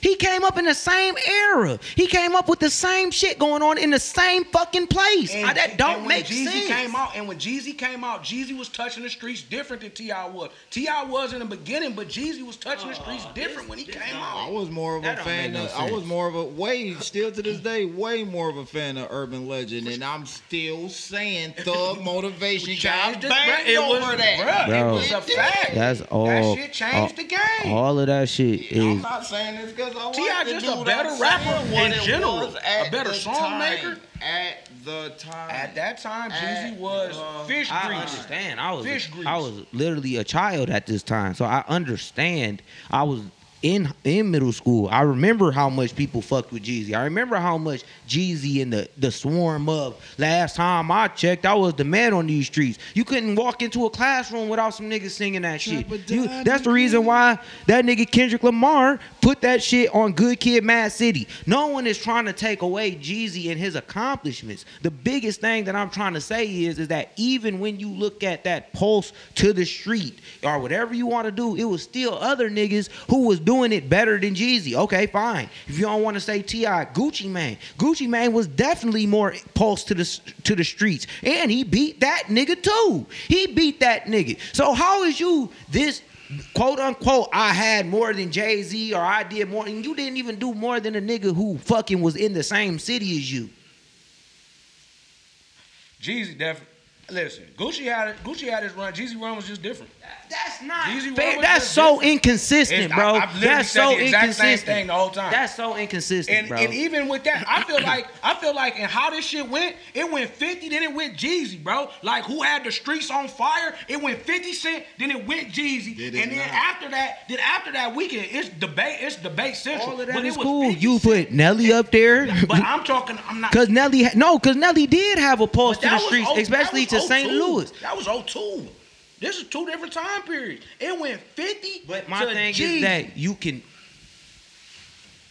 He came up in the same era. He came up with the same shit going on in the same fucking place. Ah, that don't and when make Jeezy sense. came out, and when Jeezy came out, Jeezy was touching the streets different than T.I. was. T.I. was in the beginning, but Jeezy was touching the streets different when he came I out. I was more of a fan. no of, I was more of a way [laughs] still to this day, way more of a fan of Urban Legend, and I'm still saying [laughs] Thug Motivation. Changed Got it, banged bruh. It was- over that. Bro, it was a fact. That's all. That shit changed all, the game. all of that shit is. I'm is. not saying this because I T.I. just a better rapper in general. A better song maker. At the time. At that time, Jeezy was the- fish I understand. I was Fish grease. I was literally a child at this time, so I understand. I was in in middle school. I remember how much people fucked with Jeezy. I remember how much Jeezy and the the swarm of last time I checked, I was the man on these streets. You couldn't walk into a classroom without some niggas singing that shit. You, that's the reason why that nigga Kendrick Lamar put that shit on Good Kid, Mad City. No one is trying to take away Jeezy and his accomplishments. The biggest thing that I'm trying to say is, is that even when you look at that pulse to the street or whatever you want to do, it was still other niggas who was doing it better than Jeezy. Okay, fine. If you don't want to say T.I., Gucci Mane. Gucci Mane was definitely more pulse to the to the streets. And he beat that nigga too. He beat that nigga. So how is you this quote unquote, I had more than Jay Z or I did more, and you didn't even do more than a nigga who fucking was in the same city as you. Jeezy definitely. Listen, Gucci had it. Gucci had his run. Jeezy run was just different. That's not Jeezy fair. Run That's so different. inconsistent, It's- bro. I- I've literally That's said so the exact same inconsistent. thing the whole time. That's so inconsistent, And, bro. and even with that, I feel like I feel like and how this shit went, it went 50, then it went Jeezy, bro. Like who had the streets on fire? It went 50 Cent, then it went Jeezy. And then not? after that, then after that weekend, it's debate, it's debate central. All of that but is it was cool. You put Nelly up there. But I'm talking, I'm not [laughs] Cause Nelly, no, cause Nelly did have a pulse to the that was streets, especially was to St. Louis. That was 02. This is two different time periods. It went 50 But my to thing Jeezy. is that you can.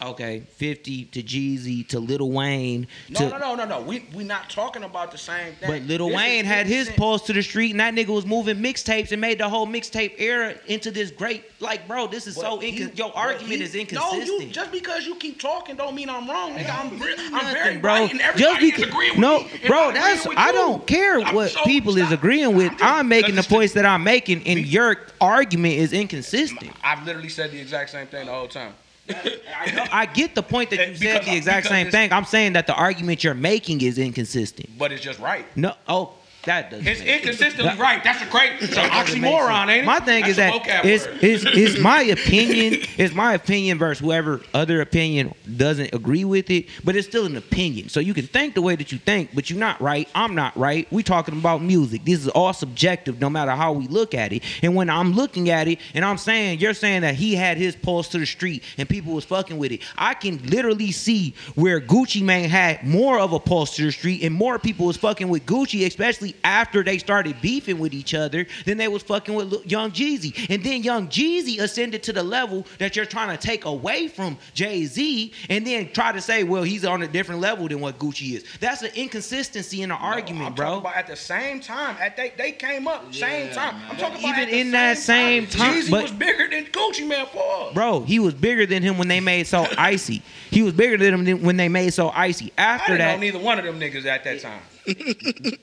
Okay, fifty to Jeezy to Little Wayne No, to no, no, no, no. We we not talking about the same thing. But Little This Wayne had his pulse to the street, and that nigga was moving mixtapes and made the whole mixtape era into this great. Like, bro, this is But so he- Your argument he- is inconsistent. No, you just because you keep talking don't mean I'm wrong, nigga. I'm, I'm very Nothing, bro. right, and Just everybody because, no, bro, that's I don't care what so- people is agreeing with. I'm making the points that I'm making, and your argument is inconsistent. I've literally said the exact same thing the whole time. I get the point that you Because said the exact same thing. I'm saying that the argument you're making is inconsistent. but it's just right. No, oh, That doesn't. It's make sense. inconsistently right. That's a great it's an That doesn't make oxymoron, ain't it? My thing That's is that it's, it's, it's my opinion. It's my opinion versus whoever other opinion doesn't agree with it, but it's still an opinion. So you can think the way that you think, but you're not right. I'm not right. We talking about music. This is all subjective, no matter how we look at it. And when I'm looking at it, and I'm saying you're saying that he had his pulse to the street and people was fucking with it, I can literally see where Gucci Mane had more of a pulse to the street and more people was fucking with Gucci, especially after they started beefing with each other, than they was fucking with Young Jeezy. And then Young Jeezy ascended to the level that you're trying to take away from Jay Z, and then try to say, well, he's on a different level than what Gucci is. That's an inconsistency in the argument, I'm bro. talking about at the same time. At they they came up same Yeah, time. I'm talking about Even at the in that same time- Jeezy but- was bigger than Gucci Mane for. Bro, he was bigger than him when they made so icy. He was bigger than him when they made so icy. I After didn't know that, neither one of them niggas at that time.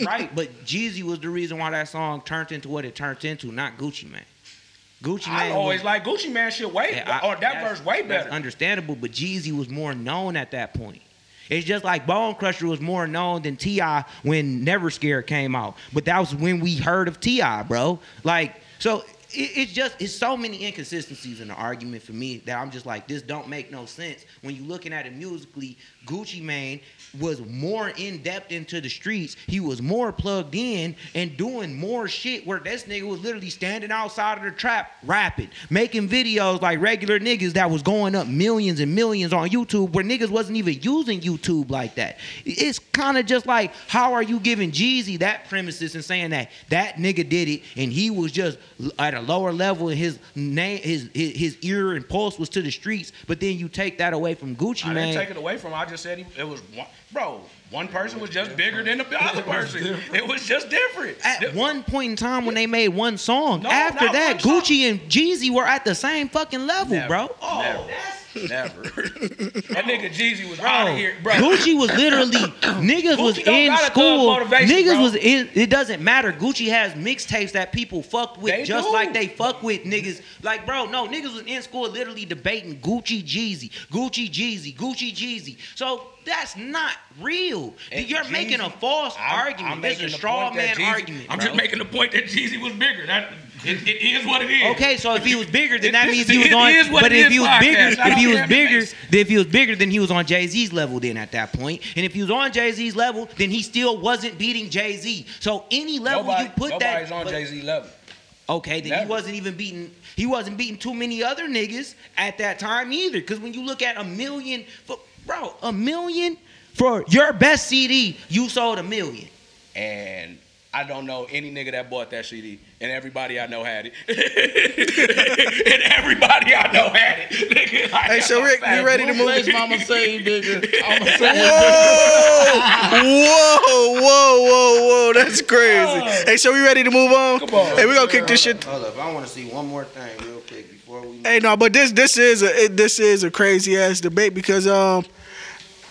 Right? But Jeezy was the reason why that song turned into what it turned into, not Gucci Mane. Gucci I Man. always was, like Gucci Mane shit way Yeah, I- or that verse way that's better. understandable, but Jeezy was more known at that point. It's just like Bone Crusher was more known than T.I. when Never Scared came out, but that was when we heard of T.I., bro. Like, so it, it's just it's so many inconsistencies in the argument for me that I'm just like, this don't make no sense. When you're looking at it musically, Gucci Mane was more in depth into the streets. He was more plugged in and doing more shit where this nigga was literally standing outside of the trap rapping, making videos like regular niggas that was going up millions and millions on YouTube where niggas wasn't even using YouTube like that. It's kind of just like how are you giving Jeezy that premises and saying that that nigga did it and he was just at a lower level and his name his his, his ear and pulse was to the streets, but then you take that away from Gucci I man. didn't take it away from him. I just said he, it was one, bro. One person was just bigger than the other person. It was just different. At one point in time when they made one song, No, after that, one song. Gucci and Jeezy were at the same fucking level, Never. bro. Oh, never, never. that nigga Jeezy was out of here, bro. Gucci was literally [coughs] niggas was Gucci don't in got a thug school. Niggas bro. was in. It doesn't matter. Gucci has mixtapes that people fucked with, They just do. like they fuck with niggas. Like, bro, no niggas was in school literally debating Gucci Jeezy, Gucci Jeezy, Gucci Jeezy. So that's not real. And You're making a false I'm- argument. I'm This is a straw man Jeezy- argument. I'm bro. just making the point that Jeezy was bigger. That it, it is what it is. Okay, so if he was bigger, then that means he was on. But if he was bigger, if he was bigger, then if he was bigger, then he was on Jay Z's level. Then at that point, and if he was on Jay Z's level, then he still wasn't beating Jay Z. So any level Nobody, you put nobody's that, on but- Jay Z level. okay, then he wasn't even beating. He wasn't beating too many other niggas at that time either. Because when you look at a million, for, bro, a million for your best CD, you sold a million. And I don't know any nigga that bought that CD, and everybody I know had it. [laughs] and everybody I know had it. Nigga, like, Hey, so Rick, you ready to move? Place mama say, nigga. I'ma [laughs] say Whoa, whoa, whoa, whoa, whoa! That's crazy. Hey, so we ready to move on? Come on. Hey, we gonna kick this shit. Hold up, I want to see one more thing real quick before we. Hey, no, but this this is a it, this is a crazy ass debate because um,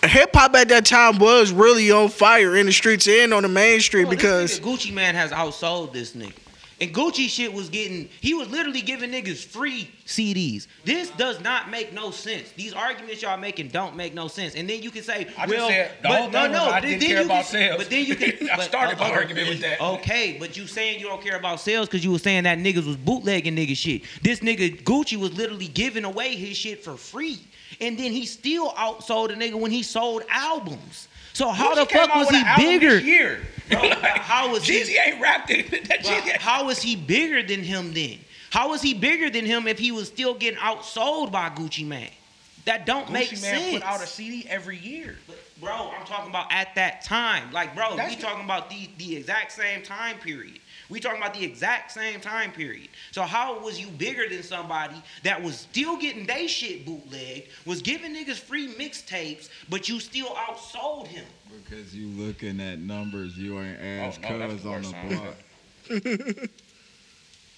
hip hop at that time was really on fire in the streets and on the main street because Gucci Mane has outsold this nigga. And Gucci shit was getting, he was literally giving niggas free CDs. This does not make no sense. These arguments y'all making don't make no sense. And then you can say, I just well, said but no, no, I didn't then care you about can, sales. But then you can. [laughs] I but- started my okay, argument with that. Okay, but you saying you don't care about sales because you were saying that niggas was bootlegging nigga shit. This nigga Gucci was literally giving away his shit for free, and then he still outsold a nigga when he sold albums. So how Gucci the fuck was he bigger? Year. Bro, how was he? Jeezy ain't rapped it. [laughs] That Well, Jeezy ain't- how is he bigger than him then? How was he bigger than him if he was still getting outsold by Gucci Mane? That don't make Gucci Mane sense. put out a CD every year. But, bro, I'm talking about at that time. Like, bro, That's we the- talking about the the exact same time period. We talking about the exact same time period. So how was you bigger than somebody that was still getting they shit bootlegged, was giving niggas free mixtapes, but you still outsold him? Because you looking at numbers, you ain't oh, ass Oh, no, cuz the on the block. [laughs] [laughs]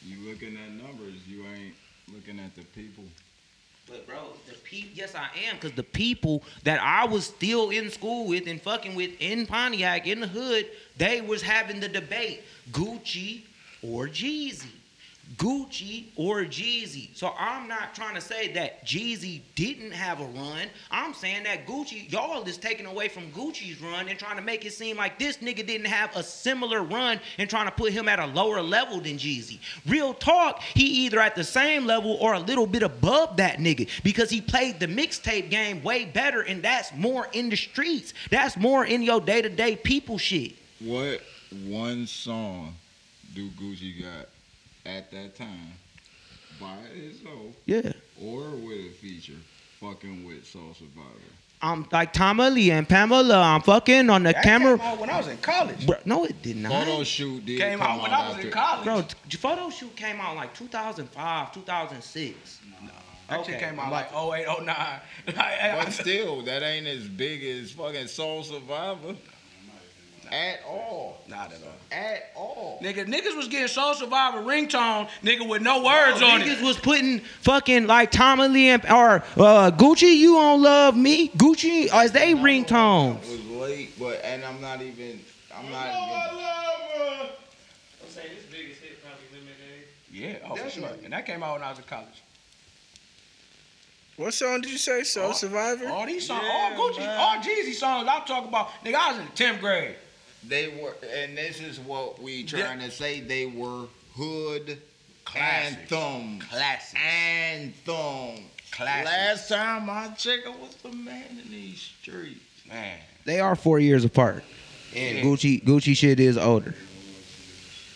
you looking at numbers, you ain't looking at the people. But bro, the pe- yes I am, because the people that I was still in school with and fucking with in Pontiac in the hood, they was having the debate Gucci or Jeezy. Gucci or Jeezy. So I'm not trying to say that Jeezy didn't have a run. I'm saying that Gucci, y'all is taking away from Gucci's run and trying to make it seem like this nigga didn't have a similar run and trying to put him at a lower level than Jeezy. Real talk, he either at the same level or a little bit above that nigga because he played the mixtape game way better and that's more in the streets. That's more in your day-to-day people shit. What one song do Gucci got at that time by itself Yeah. or with a feature fucking with Soul Survivor? I'm like Tommy Lee and Pamela. I'm fucking on the That camera. came out when I was in college. Bro, no, it did not. Photo shoot did Came come out when I was after. in college. Bro, t- photo shoot came out like 2005, 2006. that shit came out like 08, 09. [laughs] But still, that ain't as big as fucking Soul Survivor. At all. Not at all. At all. Nigga, niggas was getting Soul Survivor ringtone, nigga, with no words on Niggas it. Niggas was putting fucking like Tommy Lee and or uh, Gucci. You don't love me, Gucci. As they ringtones. It was late, but and I'm not even. I'm not. Even. I'm saying this biggest hit probably Lemonade. Yeah, oh, for sure. And that came out when I was in college. What song did you say? Soul Oh, Survivor? All these songs, Yeah, all Gucci, man. all Jeezy songs I'm talking about, nigga, I was in the 10th grade. They were, and this is what we trying to say. They were hood Classics. anthem. Classics. Anthem. Classics. Last time I checked, I was the man in these streets. Man. They are four years apart. And Yeah. Gucci, Gucci shit is older.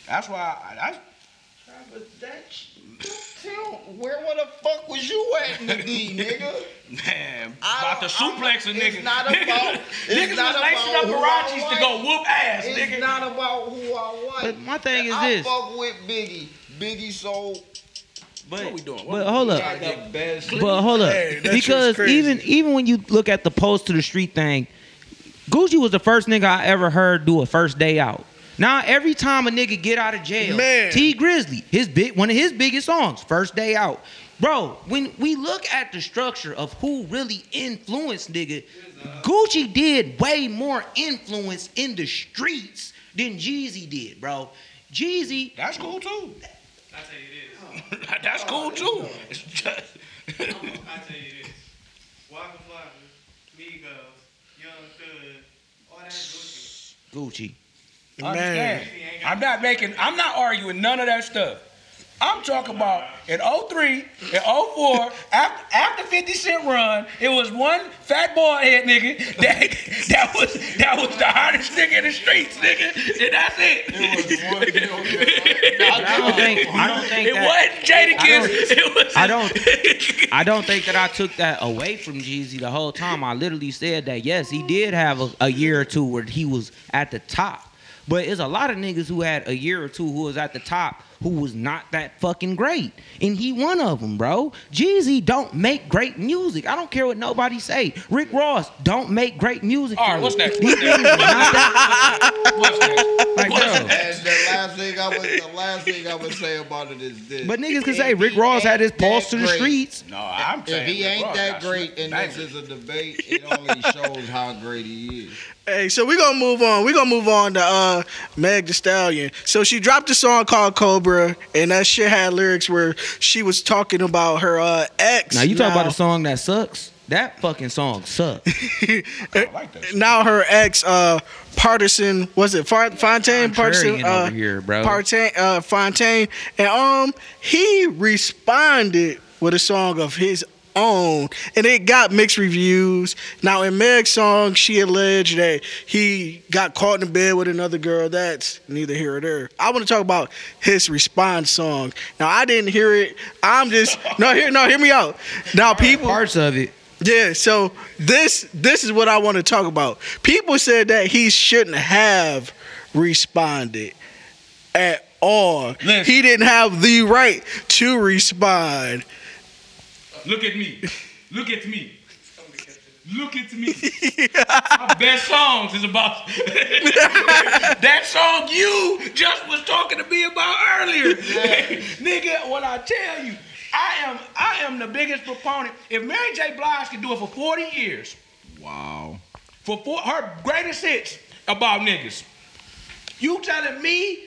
That's why I, that's But that, sh- tell, where the fuck was you at in the D, [laughs] nigga? Man, I about to don't- suplex a I'm- nigga. [laughs] it's not about- it's Niggas not was lacing up who to go whoop ass, It's nigga. It's not about who I like. But my thing is I this. I fuck with Biggie. Biggie sold But, What we doing? What but hold up. got the best. But hold up, Hey, because even even when you look at the post to the street thing, Gucci was the first nigga I ever heard do a first day out. Now every time a nigga get out of jail, Man. Tee Grizzley, his big one of his biggest songs, first day out. Bro, when we look at the structure of who really influenced nigga, Gucci did way more influence in the streets than Jeezy did, bro. Jeezy, That's cool too. [laughs] I tell you this. That's cool too. It's just, I tell you this. Waka Flocka, Migos, Young Thug, all that Gucci. Gucci. Understand. I'm not making. I'm not arguing none of that stuff. I'm talking about in 03, in 04, after, after 50 Cent run, it was one fat boy head nigga [laughs] that that was that was the hottest nigga in the streets, nigga. And that's it. [laughs] I don't think I don't think it that, wasn't Jadakiss. It was I don't I don't think that I took that away from Jeezy the whole time. I literally said that yes, he did have a, a year or two where he was at the top. But it's a lot of niggas who had a year or two who was at the top who was not that fucking great. And he one of them, bro. Jeezy don't make great music. I don't care what nobody say. Rick Ross don't make great music. All right, what's next? What's next? What's [laughs] next? like, What's last thing I would, the last thing I would say about it is this. But niggas can say Rick Ross had his ain't pulse to the great, streets. No, I'm saying If he Rick ain't Ross that great and this bangers. is a debate, it only shows how great he is. Hey, so we're gonna move on. We're gonna move on to uh Meg Thee Stallion. So she dropped a song called Cobra, and that shit had lyrics where she was talking about her uh ex. Now you talk about a song that sucks. That fucking song sucks. [laughs] I like that. now her ex uh Pardison was it Far- Fontaine Pardison? Contrarian uh over here, bro. Partain, uh Fontaine. And um he responded with a song of his own. And it got mixed reviews. Now in Meg's song she alleged that he got caught in bed with another girl. That's neither here or there. I want to talk about his response song. Now I didn't hear it. I'm just no hear no hear me out. Now people Parts of it. Yeah, so this this is what I want to talk about. People said that he shouldn't have responded at all. Listen. He didn't have the right to respond. Look at me. Look at me. Look at me. My best songs is about [laughs] that song you just was talking to me about earlier. [laughs] Nigga, what I tell you, I am I am the biggest proponent. If Mary J. Blige could do it for 40 years, Wow. for four, her greatest hits about niggas. You telling me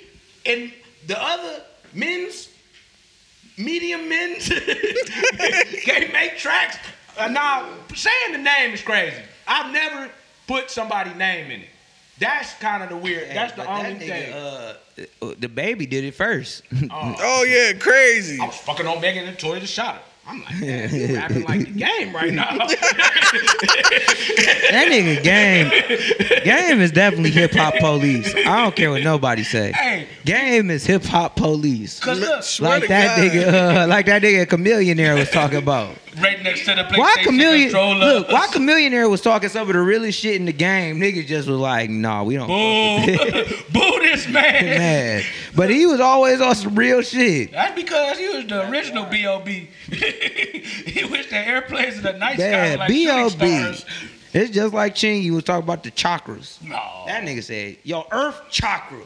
and the other men's medium men [laughs] can't make tracks. Uh, now, saying the name is crazy. I've never put somebody's name in it. That's kind of the weird. That's the only that thing. uh, the baby did it first. [laughs] Oh. Oh yeah, crazy. I was fucking on Megan and Toy the shot. I'm like, man, [laughs] you rapping like the game right now. [laughs] that nigga game, game is definitely hip hop police. I don't care what nobody say. hey, Game is hip hop police. cause look, Like that God. nigga, uh, like that nigga Chamillionaire was talking about. Right next to the PlayStation Why Chameleon? controller. Look, why [laughs] Chamillionaire was talking some of the realest shit in the game. Niggas just was like, nah, we don't. Boo, [laughs] boo this man. [laughs] Man, but he was always on some real shit. That's because he was the original B.O.B. he wished the airplanes in the night sky Yeah, like B.O.B.. It's just like Chingy was talking about the chakras. No. That nigga said, "Yo, Earth chakra."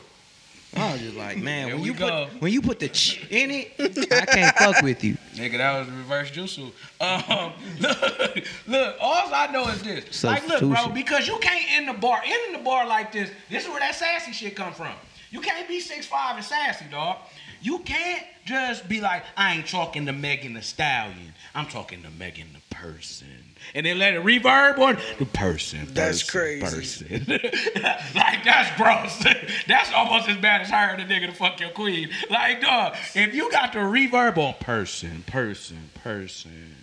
I was just like, man, when you go. put when you put the ch in it, I can't fuck with you. Nigga, that was reverse jutsu. Um, look, [laughs] look, all I know is this. Like, look, bro, because you can't end the bar, end the bar like this. This is where that sassy shit come from. You can't be six five and sassy, dog. You can't just be like, I ain't talking to Megan Thee Stallion. I'm talking to Megan the person. And then let it reverb on the person. That's person, crazy. Person. [laughs] like that's gross. [laughs] that's almost as bad as hiring a nigga to fuck your queen. Like, dog, if you got the reverb on person, person, person,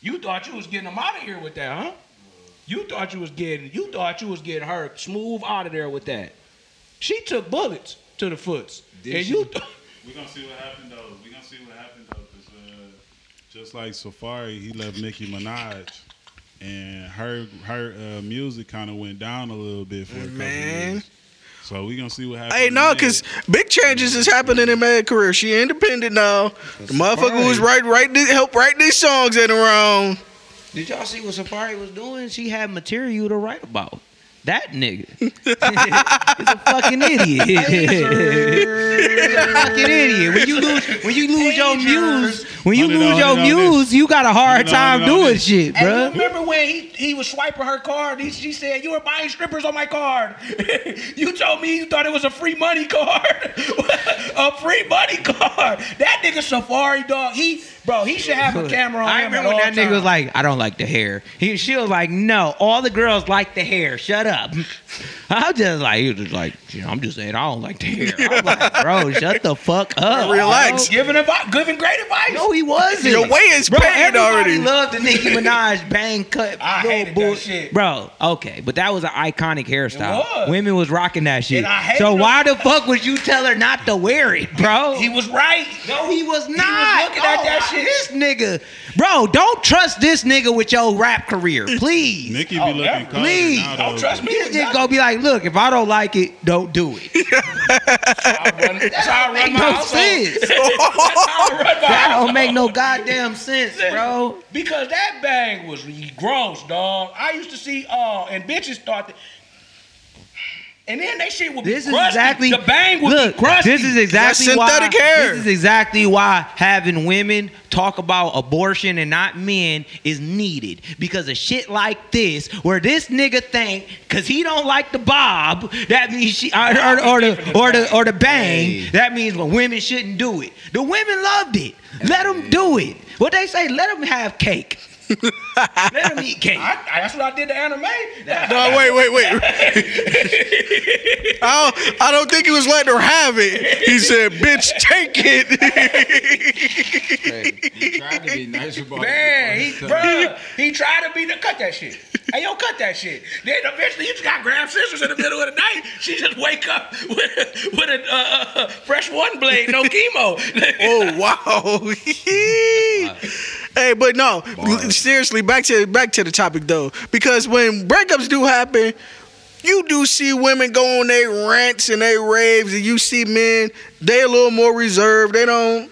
you thought you was getting them out of here with that, huh? You thought you was getting, you thought you was getting her smooth out of there with that. She took bullets to the foots, Did and she? you. Th- We gonna see what happened though. We're gonna see what happened though, cause just like Safaree, he left Nicki Minaj, and her her uh, music kind of went down a little bit for a couple Man. years. So we gonna see what happens. Hey, no, cause big changes is happening in Mad career. She independent now. The motherfucker was right, right, help write these songs in around. Did y'all see what Safaree was doing? She had material to write about. That nigga. [laughs] He's a fucking idiot. He's a fucking idiot. When you lose when you lose your muse, when you lose your hundred muse, you got a hard time doing this. shit, Hey, you bruh. remember when he, he was swiping her card? He, she said, You were buying strippers on my card. [laughs] you told me you thought it was a free money card. [laughs] a free money card. That nigga Safaree dog, he bro, he should have a camera on I remember when all that nigga was like, I don't like the hair. He, she was like, no, all the girls like the hair. Shut up. [laughs] I was just like, he was just like, "Yeah, I'm just saying I don't like to hear. I was like, bro, shut the fuck up. Relax. bro." giving advice, giving great advice. No, he wasn't. Your way is bro, paid everybody already. loved the Nicki Minaj bang cut. [laughs] I little hated that shit. Bro, okay, but that was an iconic hairstyle. was. Women was rocking that shit. And I hated so them. why the fuck would you tell her not to wear it, bro? he was right. No, he was not. looking at Oh, that shit. This nigga, bro, don't trust this nigga with your rap career, please. Nicki be Oh, looking never. colder Please. Don't trust me. This nigga gonna be like, look, if I don't like it, don't do it. [laughs] I run, that's how I run my no sense. That's how I run my That don't make no goddamn sense, bro. Because that bang was gross, dog. I used to see, uh, and bitches thought that. And then they shit would be This is exactly the bang would look. be crusty. This is exactly That's why. synthetic hair. This is exactly why having women talk about abortion and not men is needed because of shit like this, where this nigga think because he don't like the bob, that means she or, or, or the or the or the bang, Hey. that means when women shouldn't do it. The women loved it. Let them do it. What they say? Let them have cake. Let him eat cake. I, I- that's what I did to anime. No, wait, wait, wait. [laughs] I, don't, I don't think he was letting her have it. He said, "Bitch, take it." [laughs] Hey, he tried to be nice about Man, it. he, the first time. bruh, he tried to be the cut that shit. Hey, yo, cut that shit. Then eventually you just got grab scissors in the middle of the night. She just wake up with, with a uh, uh, fresh one blade, no [laughs] chemo. oh wow. Hey, but no, Bars. seriously, back to back to the topic though, because when breakups do happen. You do see women go on their rants and they raves, and you see men they a little more reserved. They don't.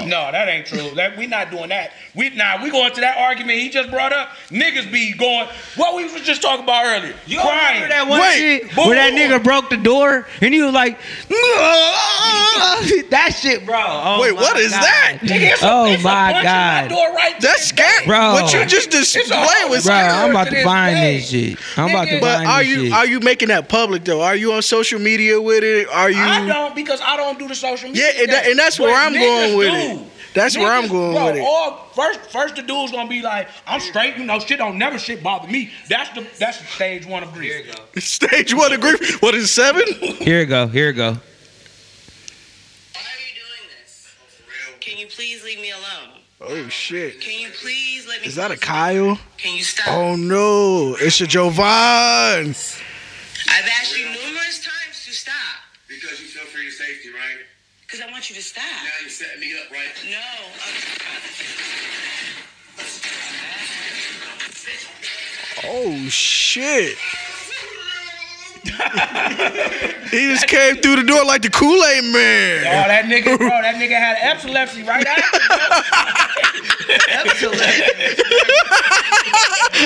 Oh. No, that ain't true. That we not doing that. We nah, we going to that argument he just brought up. Niggas be going. What we was just talking about earlier. You don't crying. remember that one Wait, shit boom, where that boom. nigga broke the door and he was like, [laughs] that shit, bro. Oh Wait, what is God. that? Nigga, it's a- Oh it's a my punch in God. door right. That's scary. Bro. What you just displayed was Bro, scary. I'm about to to this find day. this shit. I'm about to Nigga. But find are this you shit. are you making that public though? Are you on social media with it? Are you? I don't because I don't do the social media. Yeah, and, that, and that's But where I'm going with do. It. That's where I'm going bro, with it. All, first, first the dude's gonna be like, I'm straight, you know, shit don't never shit bother me. That's the that's the stage one of grief. [laughs] Stage one of grief. What is it, seven? Here it go. Here it go. Why are you doing this? Can you please leave me alone? Oh shit! Can you please let me? Is that a? Kyle? Can you stop? Oh no! It's a Jovan. I've asked you numerous times to stop Because you feel for your safety, right? Because I want you to stop. Now you're setting me up, right? No. I'm- Oh shit! [laughs] he just came through the door like the Kool Aid Oh, Man. that nigga, bro, that nigga had epilepsy right after. [laughs] epilepsy.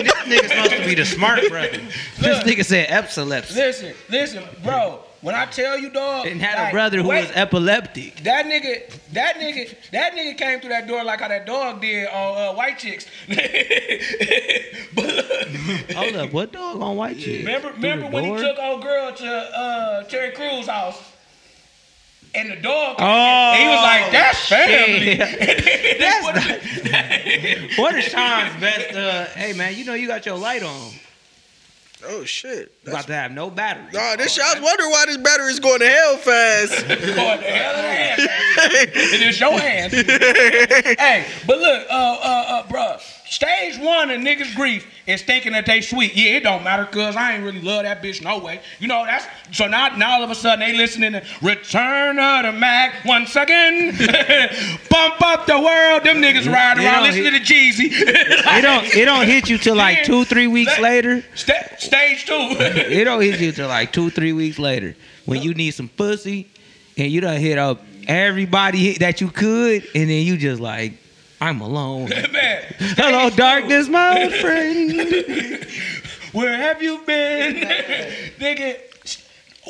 this nigga supposed to be the smart brother. This nigga said epilepsy listen, listen, bro. When I tell you, dog, and had like, a brother who wait, was epileptic. That nigga, that nigga, that nigga came through that door like how that dog did on uh, White Chicks. [laughs] but look, Hold up, what dog on white Chicks? remember, Through remember when he took old girl to uh, Terry Crews' house, and the dog, Oh, and he was like, "That's family." [laughs] [laughs] That's What is Sean's best? Uh, hey man, you know you got your light on. Oh shit! You about to have no battery. Nah, this I was wondering why this battery is going to hell fast. [laughs] going the hell in the [laughs] hand. it is your hand. [laughs] hey, but look, uh, uh, uh, bruh, stage one of niggas' grief is thinking that they sweet. Yeah, it don't matter, cause I ain't really love that bitch no way. You know that's so now, now all of a sudden they listening to Return of the Mac One second. [laughs] Bump up the world. Them niggas riding around listening to hit- Jeezy. It don't it don't hit you till like two three weeks later. Sta- stage two. It don't hit you till like two three weeks later when you need some pussy and you done hit up everybody that you could and then you just like I'm alone. [laughs] Hello darkness, my old [laughs] friend. Where have you been, [laughs] nigga?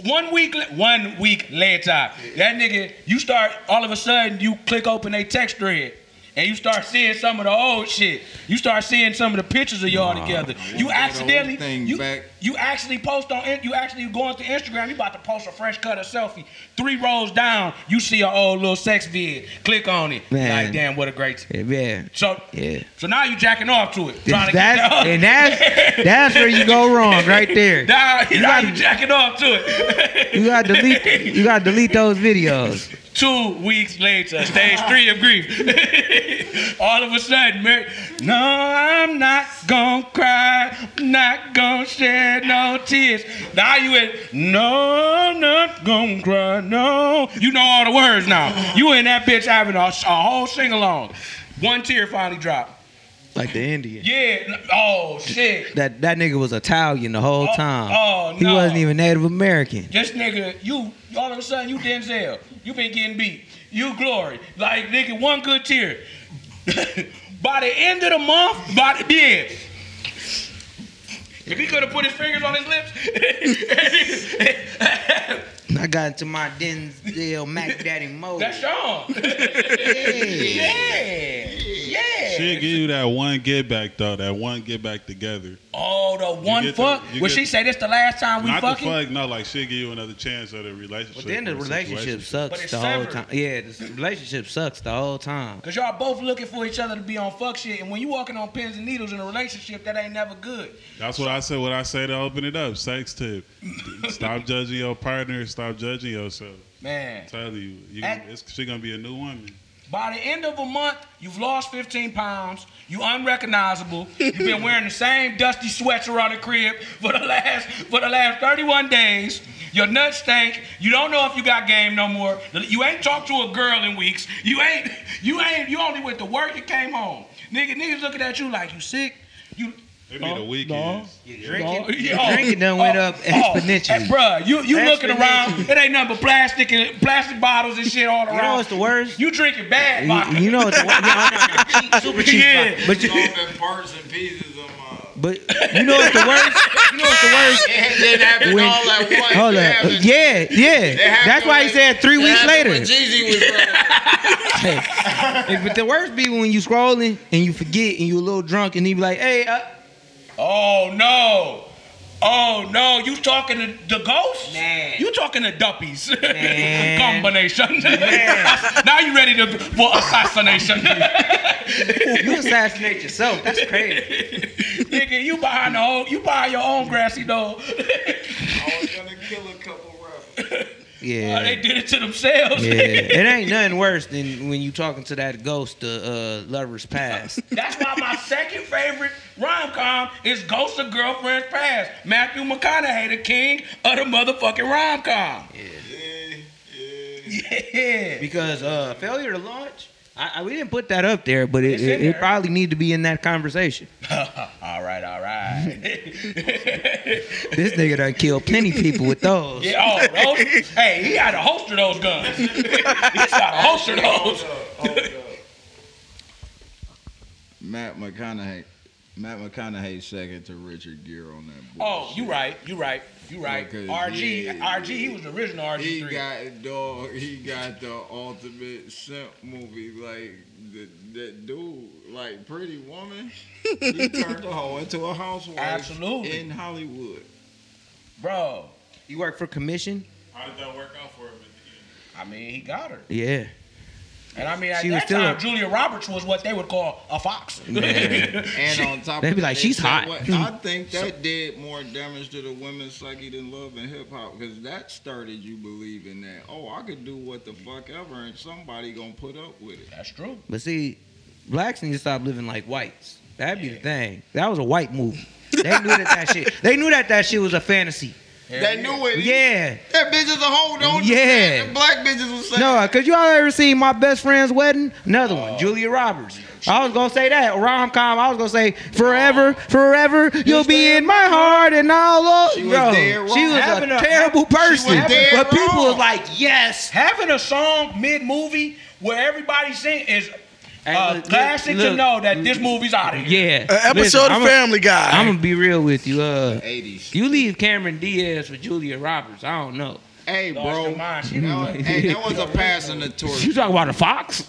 One week, one week later, that nigga, you start all of a sudden you click open a text thread. And you start seeing some of the old shit. You start seeing some of the pictures of y'all together. You accidentally, thing you, back. you actually post on, you actually going to Instagram. You about to post a fresh cut of selfie. Three rows down, you see an old little sex vid. Click on it. Man. Like damn, what a great. yeah. So, Yeah. so now you jacking off to it, trying to get That's, that. and that's [laughs] that's where you go wrong right there. Now, now gotta- you jacking off to it. You gotta delete you gotta delete those videos. Two weeks later, stage three of grief. [laughs] All of a sudden, Mary, no, I'm not gonna cry, not gonna shed no tears. Now you in, no, I'm not gonna cry, no. You know all the words now. You in that bitch having a, a whole sing along. One tear finally dropped. Like the Indian. Yeah, oh shit. That that nigga was Italian the whole Oh, time. oh, no. He wasn't even Native American. This nigga, you all of a sudden you Denzel. You been getting beat. You glory. Like nigga, one good tear. [laughs] by the end of the month, by the yeah. If he could have put his fingers on his lips, [laughs] I got into my Denzel Mac Daddy [laughs] mode. that's Sean. [laughs] Yeah. yeah, yeah. She'll give you that one get back though, that one get back together. Oh, the one fuck. the- Would get- she say this the last time we Not fucking? the fuck, no, like she'll give you another chance of the relationship. But then the relationship situation. Sucks it's the whole severed. time. Yeah, the relationship sucks the whole time. Cause y'all both looking for each other to be on fuck shit, and when you walking on pins and needles in a relationship, that ain't never good. That's what I said. What I say to open it up. Sex tip. [laughs] stop judging your partner. Stop judging yourself. Man. I'm telling you, you At- it's, she gonna be a new woman. By the end of a month, you've lost 15 pounds. You unrecognizable. You've been wearing the same dusty sweats around the crib for the last for the last 31 days. Your nuts stink. You don't know if you got game no more. You ain't talked to a girl in weeks. You ain't you ain't you only went to work. You came home. Nigga, niggas looking at you like you sick. You It be the weekends. Drinking, [laughs] Oh, your oh, drinking done went up oh, exponentially. Hey, bruh, you you looking around? It ain't nothing but plastic and plastic bottles and shit all around. You know what's the worst? You drinking bad vodka. You, you know what's the worst? Yeah, no, no, cheap, super cheap. Yeah. vodka. But you, Off in parts and pieces of my. but you know what's the worst? You know what's the worst? It didn't When- all at once. Hold It up. happened- Yeah, yeah. That's why he said three weeks later. When Jeezy was. Hey, [laughs] but the worst be when you scrolling and you forget and you a little drunk and he be like, hey, uh, Oh no. Oh no, you talking to the ghosts? Man. You talking to duppies. [laughs] Man. Combination. [laughs] now you ready to for assassination. [laughs] you assassinate yourself. That's crazy. Nigga, you behind the whole you behind your own grassy dog. I was gonna kill a couple rappers. Yeah. they did it to themselves. Yeah, it ain't nothing worse than when you talking to that ghost, the uh, lover's past. [laughs] That's why my second favorite rom com is Ghost of Girlfriend's Past. Matthew McConaughey, the king of the motherfucking rom com. Yeah, yeah. Yeah. Because uh, failure to launch, I, I, we didn't put that up there, but it, It's in it, it probably need to be in that conversation. [laughs] all right, all right. [laughs] This nigga done killed plenty people with those. yeah, oh, those, hey, he had a holster those guns. [laughs] He's got a holster those. Matt McConaughey. Matt McConaughey second to Richard Gere on that. Oh, bullshit. you right, you right, you right. Because, RG, yeah, RG, he was the original RG He three. got dog. He got the ultimate simp movie. Like the, that dude, like Pretty Woman. He [laughs] turned the hoe into a housewife. Absolutely. in Hollywood. Bro, You work for commission? How did that work out for him at the end? I mean, he got her. Yeah. And I mean, at She that still time, a- Julia Roberts was what they would call a fox. [laughs] And on top, they'd be that, like, "She's hot." what- hmm. I think that did more damage to the women's psyche than love and hip hop because that started you believing that oh, I could do what the fuck ever and somebody gonna put up with it. That's true. But see, blacks need to stop living like whites. That'd be the thing. That was a white movie. They knew that that shit. They knew that that shit was a fantasy. They knew it. Yeah. That bitch is a hoe. Don't Yeah. The black bitches was saying. No, cause y'all ever seen my best friend's wedding? Another one, oh. Julia Roberts. I was gonna say that rom com. I was gonna say forever, oh. forever, you'll be in my heart and all. She was Bro, dead she was Having a a- terrible person, dead but people wrong. was like, yes. Having a song mid movie where everybody sing is Hey, uh, look, classic look, to know that this movie's out of here. Yeah, An episode I'm of Family Guy. I'm gonna be real with you. Uh, 80s. you leave Cameron Diaz for Julia Roberts. I don't know. Hey, Lost bro. her mind. She That was, [laughs] hey, that was a passing the torch. You talking about a fox?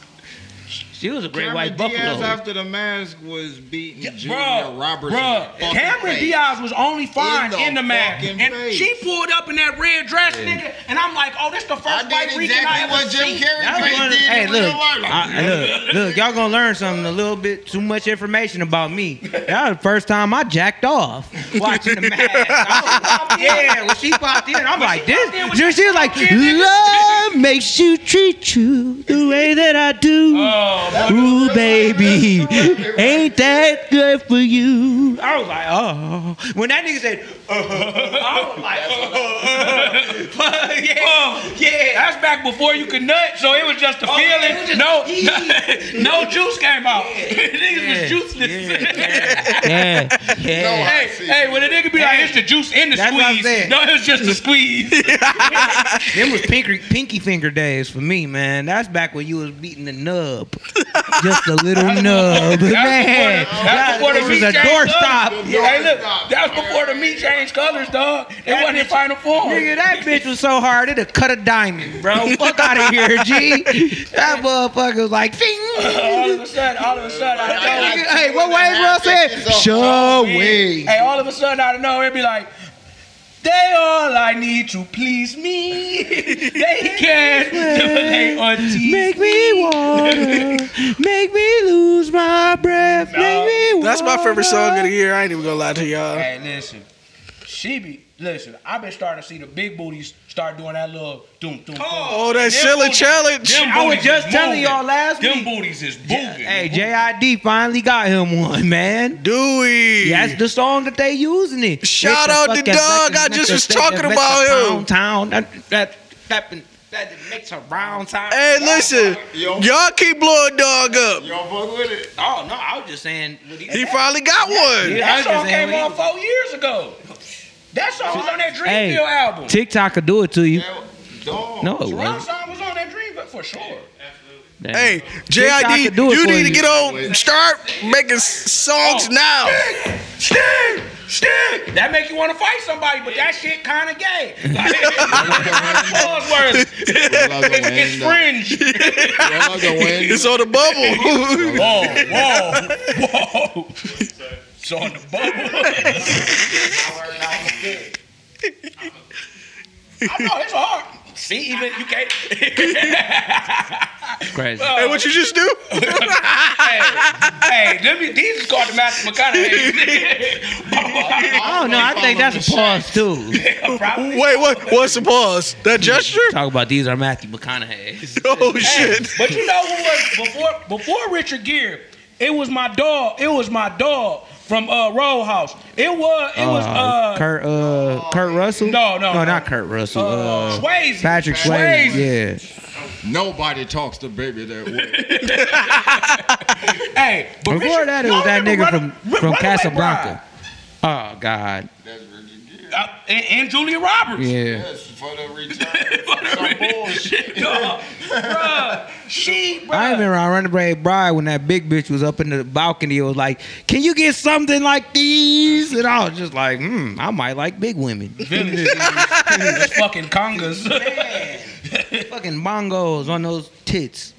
She was a great Cameron white Diaz buffalo. after the mask was beating Julia Bro, Roberts. bro, the Cameron face. Diaz was only fine In in the the, mask, fucking and she pulled up in that red dress, nigga, and I'm like, oh, this the I first white did Rican I ever what Jim seen. Carrey was one of did hey, look. I- look, look, y'all gonna learn something a little bit too much information about me. That was the first time I jacked off watching the mask. [laughs] Yeah, when she popped in, I'm like, this. She, she was like, love makes you treat you the way that I do. Oh, Ooh, baby, [laughs] ain't that good for you? I was like, oh. When that nigga said, I was like, uh, yeah, yeah. That's back before you could nut, so it was just a Oh, feeling. it just- [laughs] no, no juice came out. [laughs] Niggas was juiceless. [laughs] Yeah, yeah. Hey, hey, when a nigga be like, it's the juice in the That's what I'm squeeze. saying. No, it was just a squeeze. Them was pinky, pinky finger days for me, man. That's back when you was beating the nub. Just a little nub. Man. That's before the, that's before the this meat was a changed door colors. stop. Hey, look, that was before the meat changed colors, dog. It wasn't in final form. Nigga, that [laughs] bitch was so hard it'd cut a diamond, bro. [laughs] Fuck out of here, G. That motherfucker was like, fing. [laughs] all of a sudden, all of a sudden, out of nowhere, Hey, what Wayne's World said? Show way. Hey, all of a sudden, out of nowhere, it'd be like, they all I need to please me. they can't delay or tease Make me water. Make me lose my breath. Make me That's my favorite song of the year. I ain't even gonna lie to y'all. Hey, listen. She be listen. I've been starting to see the big booties start doing that little doom doom. Oh, that Shilla challenge. I was just telling y'all last them week. Them booties is moving. Hey, JID finally got him one, man. Dewey. That's the song that they using it. Shout Make out to fucking Doug. fucking I just was talking about him. Pound Town. That that that that that makes a round time. Hey, listen, Yo. y'all keep blowing dog up. You don't fuck with it? Oh no, I was just saying. He, He finally got one. Yeah. That just song came what he on four years ago. That song was on that Hey, Dreamville album. TikTok could do it to you. Yeah, dog. No, it Surround wasn't. song was on that Dreamville for sure. Damn. Hey, JID, do you for need to get on, start making songs Oh. now. Stick, stick. That make you want to fight somebody, but that shit kind of gay. [laughs] Buzzwords. [laughs] It's fringe. It's on the bubble. Whoa, whoa, whoa. It's on the bubble. [laughs] I know it's hard. See, even you can't. [laughs] Crazy. hey, what you just do? hey, hey, let me. These is called the Matthew McConaughey. [laughs] Oh no, I think that's a pause too. Wait, what? What's the pause? That gesture? Talk about these are Matthew McConaughey's. Oh Hey, shit! but you know who was before before Richard Gere? It was my dog. It was my dog from uh Road House. It was it was uh, Kurt uh Kurt Russell? No, no, no, no. not Kurt Russell. uh, Uh, Swayze. Patrick Swayze. Swayze. Yeah. Nobody talks to baby that way. [laughs] Hey, Before Richard- that, it was that nigga Run- from Run- from Runaway Casablanca. Oh God. That's Richard Uh, and, and Julia Roberts. Yeah. Yes, for the return. [laughs] of some bullshit. [laughs] Dog, bruh, she, bruh. I remember on Renegade Bride when that big bitch was up in the balcony. It was like, "Can you get something like these?" And I was just like, "Hmm, I might like big women." Village. Fucking congas. [laughs] Fucking bongos on those tits.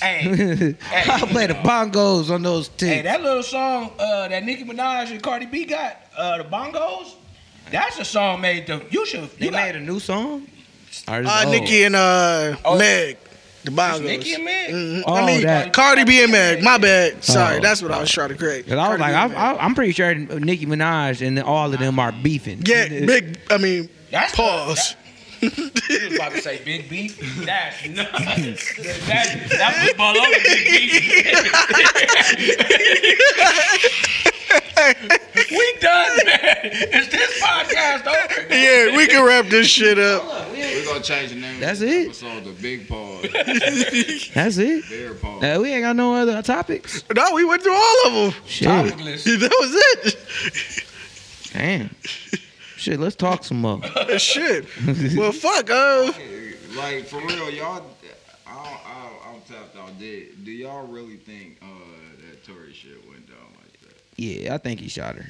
hey, I play the bongos on those tits. hey, that little song uh, that Nicki Minaj and Cardi B got, uh, the bongos. That's a song made to you should. they You got, made a new song. Or is Uh, old? Nicki and uh, Oh. Meg, the Bongos. Nicki and Meg. Mhm. Oh, I mean, that- Cardi B and Meg. My bad. Sorry, Oh. that's what I was trying to create. Cause I was Cardi like, B I, and Meg. I, I'm pretty sure Nicki Minaj and all of them are beefing. yeah, big. I mean, That's pause. You was about to say big beef. [laughs] That's nuts. [laughs] that, that was below the big beef. [laughs] [laughs] we done, man. Is this podcast over? Yeah, we can wrap this shit up. We're gonna change the name That's of this it? episode to Big Paws. [laughs] That's it. Bear Paws. Uh, we ain't got no other topics. No, we went through all of them. Shit. Topicless. [laughs] That was it. Damn. Shit, let's talk some more. Shit. Well, fuck. Uh, Like for real, y'all. I, I, I'm tapped out. Did do y'all really think uh, that Tory shit went down like that? Yeah, I think he shot her.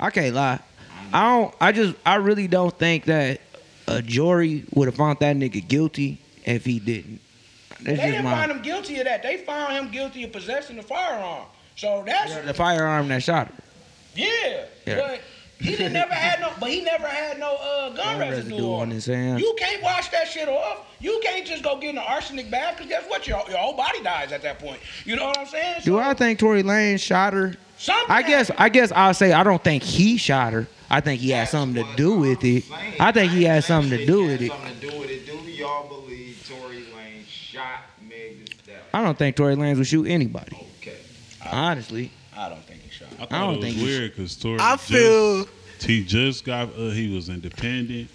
I can't lie. I don't. I just. I really don't think that a jury would have found that nigga guilty if he didn't. That's They just didn't my. find him guilty of that. They found him guilty of possessing the firearm. So that's The firearm that shot her. yeah. Yeah. But he didn't never had no. But he never had no uh, gun, Gun residue, residue on on his hands. You can't wash that shit off. You can't just go get an arsenic bath because guess what? Your, your whole body dies at that point. You know what I'm saying? Do I think Tory Lanez shot her? something I guess. I guess I'll say I don't think he shot her. I think he had something to do with it. I think he had something to do with it. Something to do with it. Do y'all believe Tory Lanez shot Meg I don't think Tory Lanez would shoot anybody. Okay. Honestly, I don't think. I thought I don't it was think he's- weird because Tory. I just- feel. he just got. Uh, he was independent.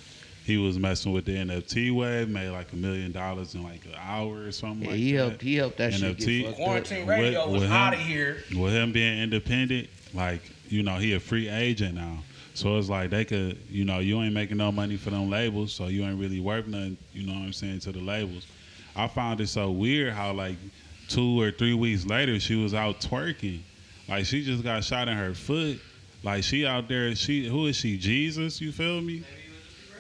He was messing with the NFT wave. Made like a million dollars in like an hour or something yeah, like he that. helped. He helped that shit NFT. get fucked up. Quarantine With- radio was with him- out of here. with him being independent, like you know, he a free agent now. So it's like they could, you know, you ain't making no money for them labels, so you ain't really worth nothing. You know what I'm saying to the labels. I found it so weird how like two or three weeks later she was out twerking, like she just got shot in her foot. Like she out there, she who is she? Jesus? You feel me?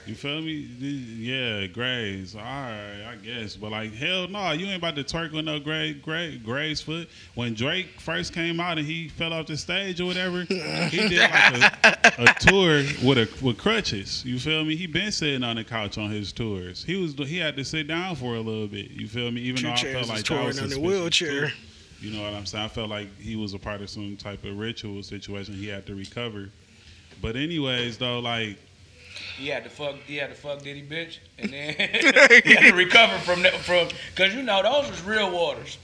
You feel me? Yeah, Graves. All right, I guess. But like, hell no, you ain't about to twerk with no Gray, Gray, Graves foot. When Drake first came out and he fell off the stage or whatever, he did like a, a tour with a with crutches. You feel me? He been sitting on the couch on his tours. He was he had to sit down for a little bit. You feel me? Even Two though I felt like that touring was on the wheelchair. too. You know what I'm saying? I felt like he was a part of some type of ritual situation. He had to recover. But anyways, though, like He had to fuck. He had to fuck Diddy bitch, and then [laughs] [laughs] he had to recover from that. From because you know those was real waters.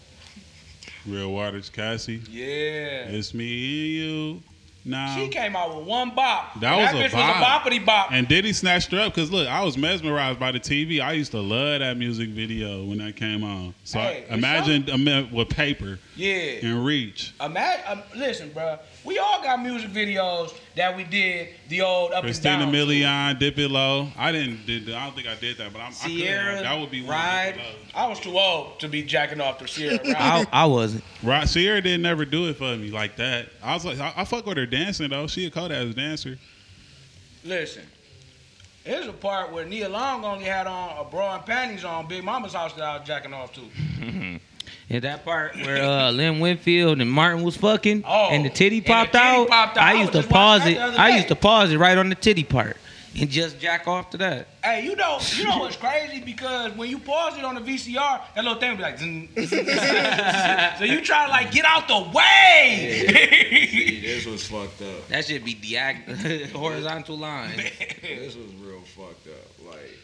Real Waters, Cassie, Yeah. it's me and you. Nah. She came out with one bop. That was that a bitch was a bop. boppity bop. And Diddy snatched her up because look, I was mesmerized by the TV. I used to love that music video when that came on. So Hey, I, imagine with paper yeah. and reach. Imagine, um, listen, bro. We all got music videos that we did the old up Christina and down. to. Milian, Dip It Low. I didn't did. I don't think I did that, but I'm, I Ciara, could. That would be one. Ride. Dip It Low. I was too old to be jacking off to Ciara. Right? [laughs] I, I wasn't. Right, Ciara didn't never do it for me like that. I was like, I, I fuck with her dancing though. She a cold ass dancer. Listen, here's a part where Nia Long only had on a bra and panties on Big Mama's house that I was jacking off to. [laughs] And that part where uh, [laughs] Lynn Whitfield and Martin was fucking, Oh, and the titty and the popped, titty out, popped out. I I used to pause it. I used to pause it right on the titty part and just jack off to that. Hey, you know, you know what's [laughs] crazy? Because when you pause it on the VCR, that little thing will be like, zing. [laughs] so you try to like get out the way. See, this was fucked up. That should be diag- horizontal line. This was real fucked up. Like,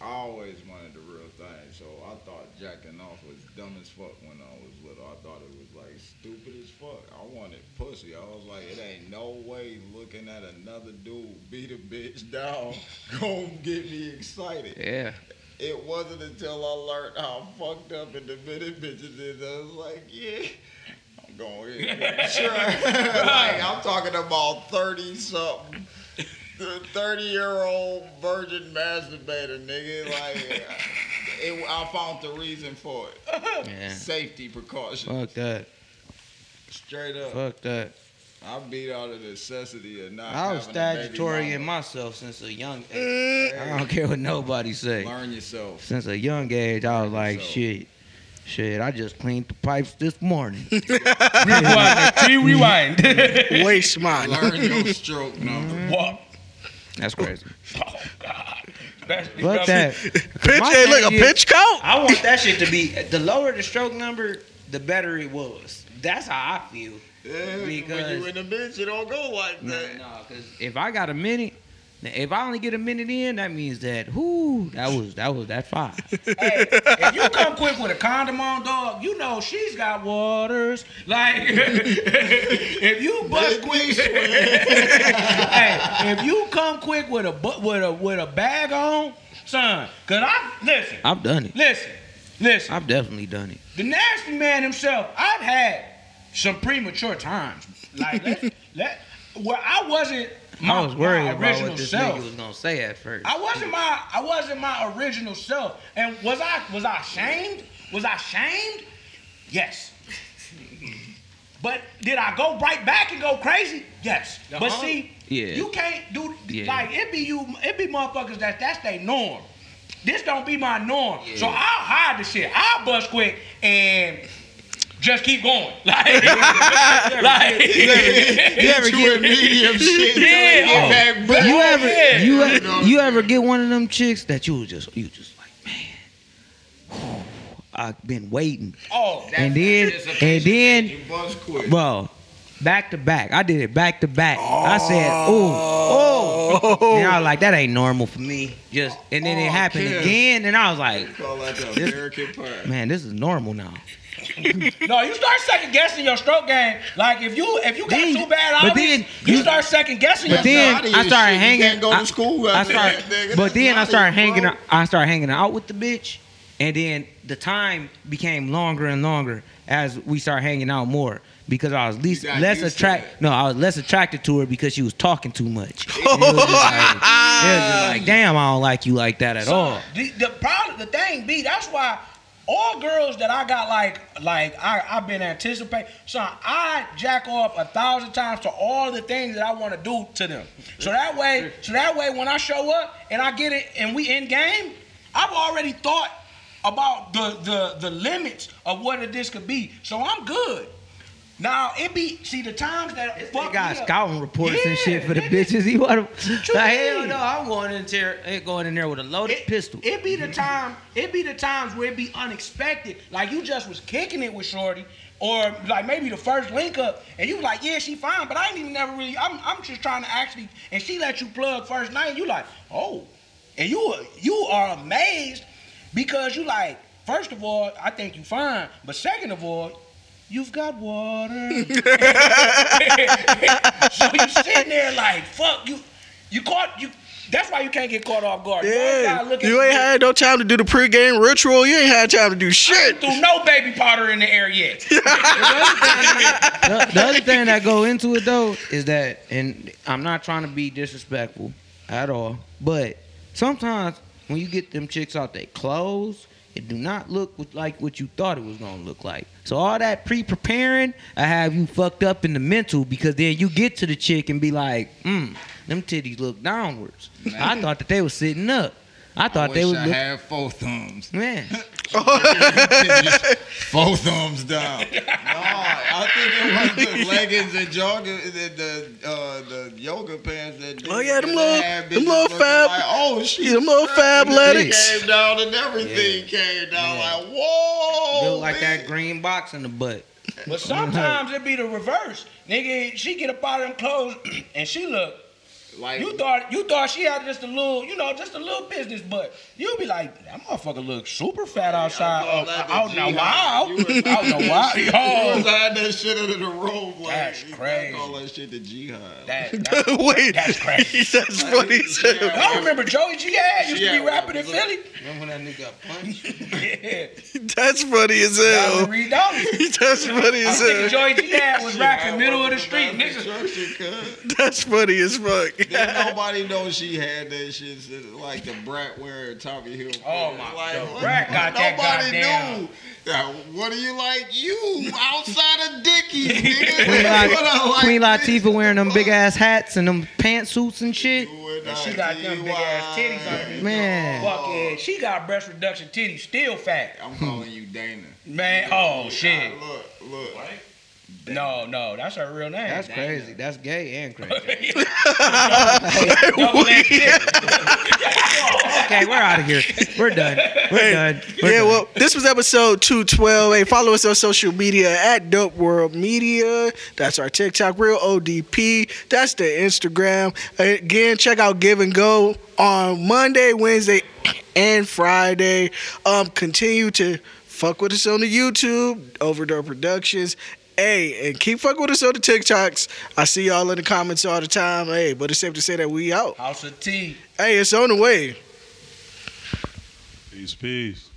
I always wanted the real thing, so I thought jacking off was dumb as fuck when I was little. I thought it was like stupid as fuck. I wanted pussy. I was like, it ain't no way looking at another dude beat a bitch down [laughs] gonna get me excited. Yeah. It wasn't until I learned how fucked up and demented bitches is. I was like, yeah, I'm going in. Sure. [laughs] [laughs] like, I'm talking about 30 something. 30 year old virgin masturbator, nigga. Like, it, I found the reason for it. Yeah. Safety precautions. Fuck that. Straight up. Fuck that. I beat out of necessity of not I was having a baby statutory in myself since a young age. I don't care what nobody say. Learn yourself. Since a young age, I was like, So- shit. Shit, I just cleaned the pipes this morning. [laughs] [laughs] rewind. T rewind. Waste mine. Learn your stroke number. Mm-hmm. What? That's oh. crazy. [laughs] Oh God. That's- Fuck that. Pitch, My hey, look, a is- pitch count. I want that shit to be the lower the stroke number, the better it was. That's how I feel. Yeah, when Because- you in the bitch, it don't go like that. no, because if I got a minute, if I only get a minute in, that means that whoo, that was that was that five. [laughs] Hey, [laughs] if you come quick with a condom on, dog, you know she's got waters. Like, [laughs] if you bust quick, hey, if you come quick with a with a with a bag on, son, cause I listen, I've done it. listen, listen. I've definitely done it. The nasty man himself, I've had some premature times. Like, let, let, well, I wasn't. My, I was worried my about what this self. nigga was gonna say at first. I wasn't my I wasn't my original self. And was I was I shamed? Was I shamed? Yes. [laughs] But did I go right back and go crazy? Yes. But see, Yeah. you can't do Yeah. like it be you it be motherfuckers that that's their norm. This don't be my norm. So I'll hide the shit. I'll bust quick and just keep going. Like, [laughs] like you ever get [laughs] medium shit. Yeah. Get oh. back, you ever yeah. you ever, you ever get one of them chicks that you just you just like man, [sighs] I've been waiting, Oh, and then and then You bust quick. bro, back to back. I did it back to back. I said, oh, oh. And I was like, that ain't normal for me. Just and then it Oh, happened Kim. again, and I was like, Call that the American pie. man, this is normal now. No, you start second guessing your stroke game. Like if you if you got Then- too bad but obvious, then you, you- start second guessing But yourself. then I started shit. You hanging. can't go to school I after started, that, [laughs] nigga. but then I started hanging. out- I started hanging out with the bitch, and then the time became longer and longer as we started hanging out more because I was least less attract. No, I was less attracted to her because she was talking too much. [laughs] It was just like, it was just like, damn, I don't like you like that at So, all. The, the problem, the thing be, that's why all girls that I got like, like I, I've been anticipating. So I jack off a thousand times to all the things that I want to do to them. So that way, so that way, when I show up and I get it and we in game, I've already thought about the the the limits of what this could be. So I'm good. Now it be see the times that This fuck got scouting reports and shit for the bitches. He want to. hell no, I'm going in there, ain't going in there with a loaded It, pistol. It be the time. It be the times where it be unexpected. Like you just was kicking it with Shorty, or like maybe the first link up, and you was like, yeah, she fine, but I ain't even never really. I'm, I'm just trying to actually, and she let you plug first night. And you like, oh, and you you are amazed because you like. First of all, I think you fine, but second of all, You've got water. [laughs] so you sitting there like, fuck you. You caught you. That's why you can't get caught off guard. You Yeah, gotta look at you ain't bitch. had no time to do the pregame ritual. You ain't had time to do shit. threw no baby powder in the air yet. [laughs] the, the other thing that go into it though is that, and I'm not trying to be disrespectful at all, but sometimes when you get them chicks out their clothes, it do not look like what you thought it was gonna look like. So all that pre-preparing, I have you fucked up in the mental because then you get to the chick and be like, mm, them titties look downwards. I thought that they was sitting up. I thought I they wish was I look- had four thumbs. man. [laughs] four thumbs down. [laughs] No, I think it was the [laughs] leggings and jogging, the the, uh, the yoga pants that. Oh, yeah, them that little- them little fab- Like, oh shit, Yeah, them little fabletics. Came down and everything came down like whoa. Look like that green box in the butt. But sometimes it be the reverse. Nigga, she get up out of them clothes [clears throat] and she look. Like You thought you thought she had just a little, you know, just a little business, but you be like, that motherfucker look super fat outside. call Oh, that the out in the jihad. wild. You [laughs] was- Out in the. You was had that shit under the robe. Like, That's crazy. call that shit the jihad. that, [laughs] that, [laughs] Wait, That's crazy. That's funny as hell. Y'all remember Joey Jihad used to be rapping in. Philly? Remember when that nigga got punched? yeah. That's funny as hell. read dollars. That's funny I as think hell. Joey Jihad was rapping middle of the street, nigga. nigga. That's funny as fuck. Then nobody knows she had that shit, so like the brat wearing Tommy Hill. Oh, my- like, the what- brat got Nobody goddamn- knew. Now, what are you like? You outside of Dickies, [laughs] nigga. Queen, La- What I like Queen. Latifah wearing them big ass hats and them pantsuits and shit. And she got them big ass titties underneath. Man. Fuck yeah. She got breast reduction titties, still fat. I'm calling you Dana. Man, oh shit. Look, look. No, no, that's her real name. That's crazy. That's gay and crazy. [laughs] [laughs] Double ass. Okay, we're out of here. We're done. We're Hey, done. We're yeah, done. well, this was episode 212. Hey, follow us on social media at Dope World Media. That's our TikTok, Real ODP. That's the Instagram. Again, check out Give and Go on Monday, Wednesday, and Friday. Um, continue to fuck with us on the YouTube, Overdose Productions. Hey, and keep fucking with us on the TikToks. I see y'all in the comments all the time. Hey, but it's safe to say that we out. House of Tea. Hey, it's on the way. Peace, peace.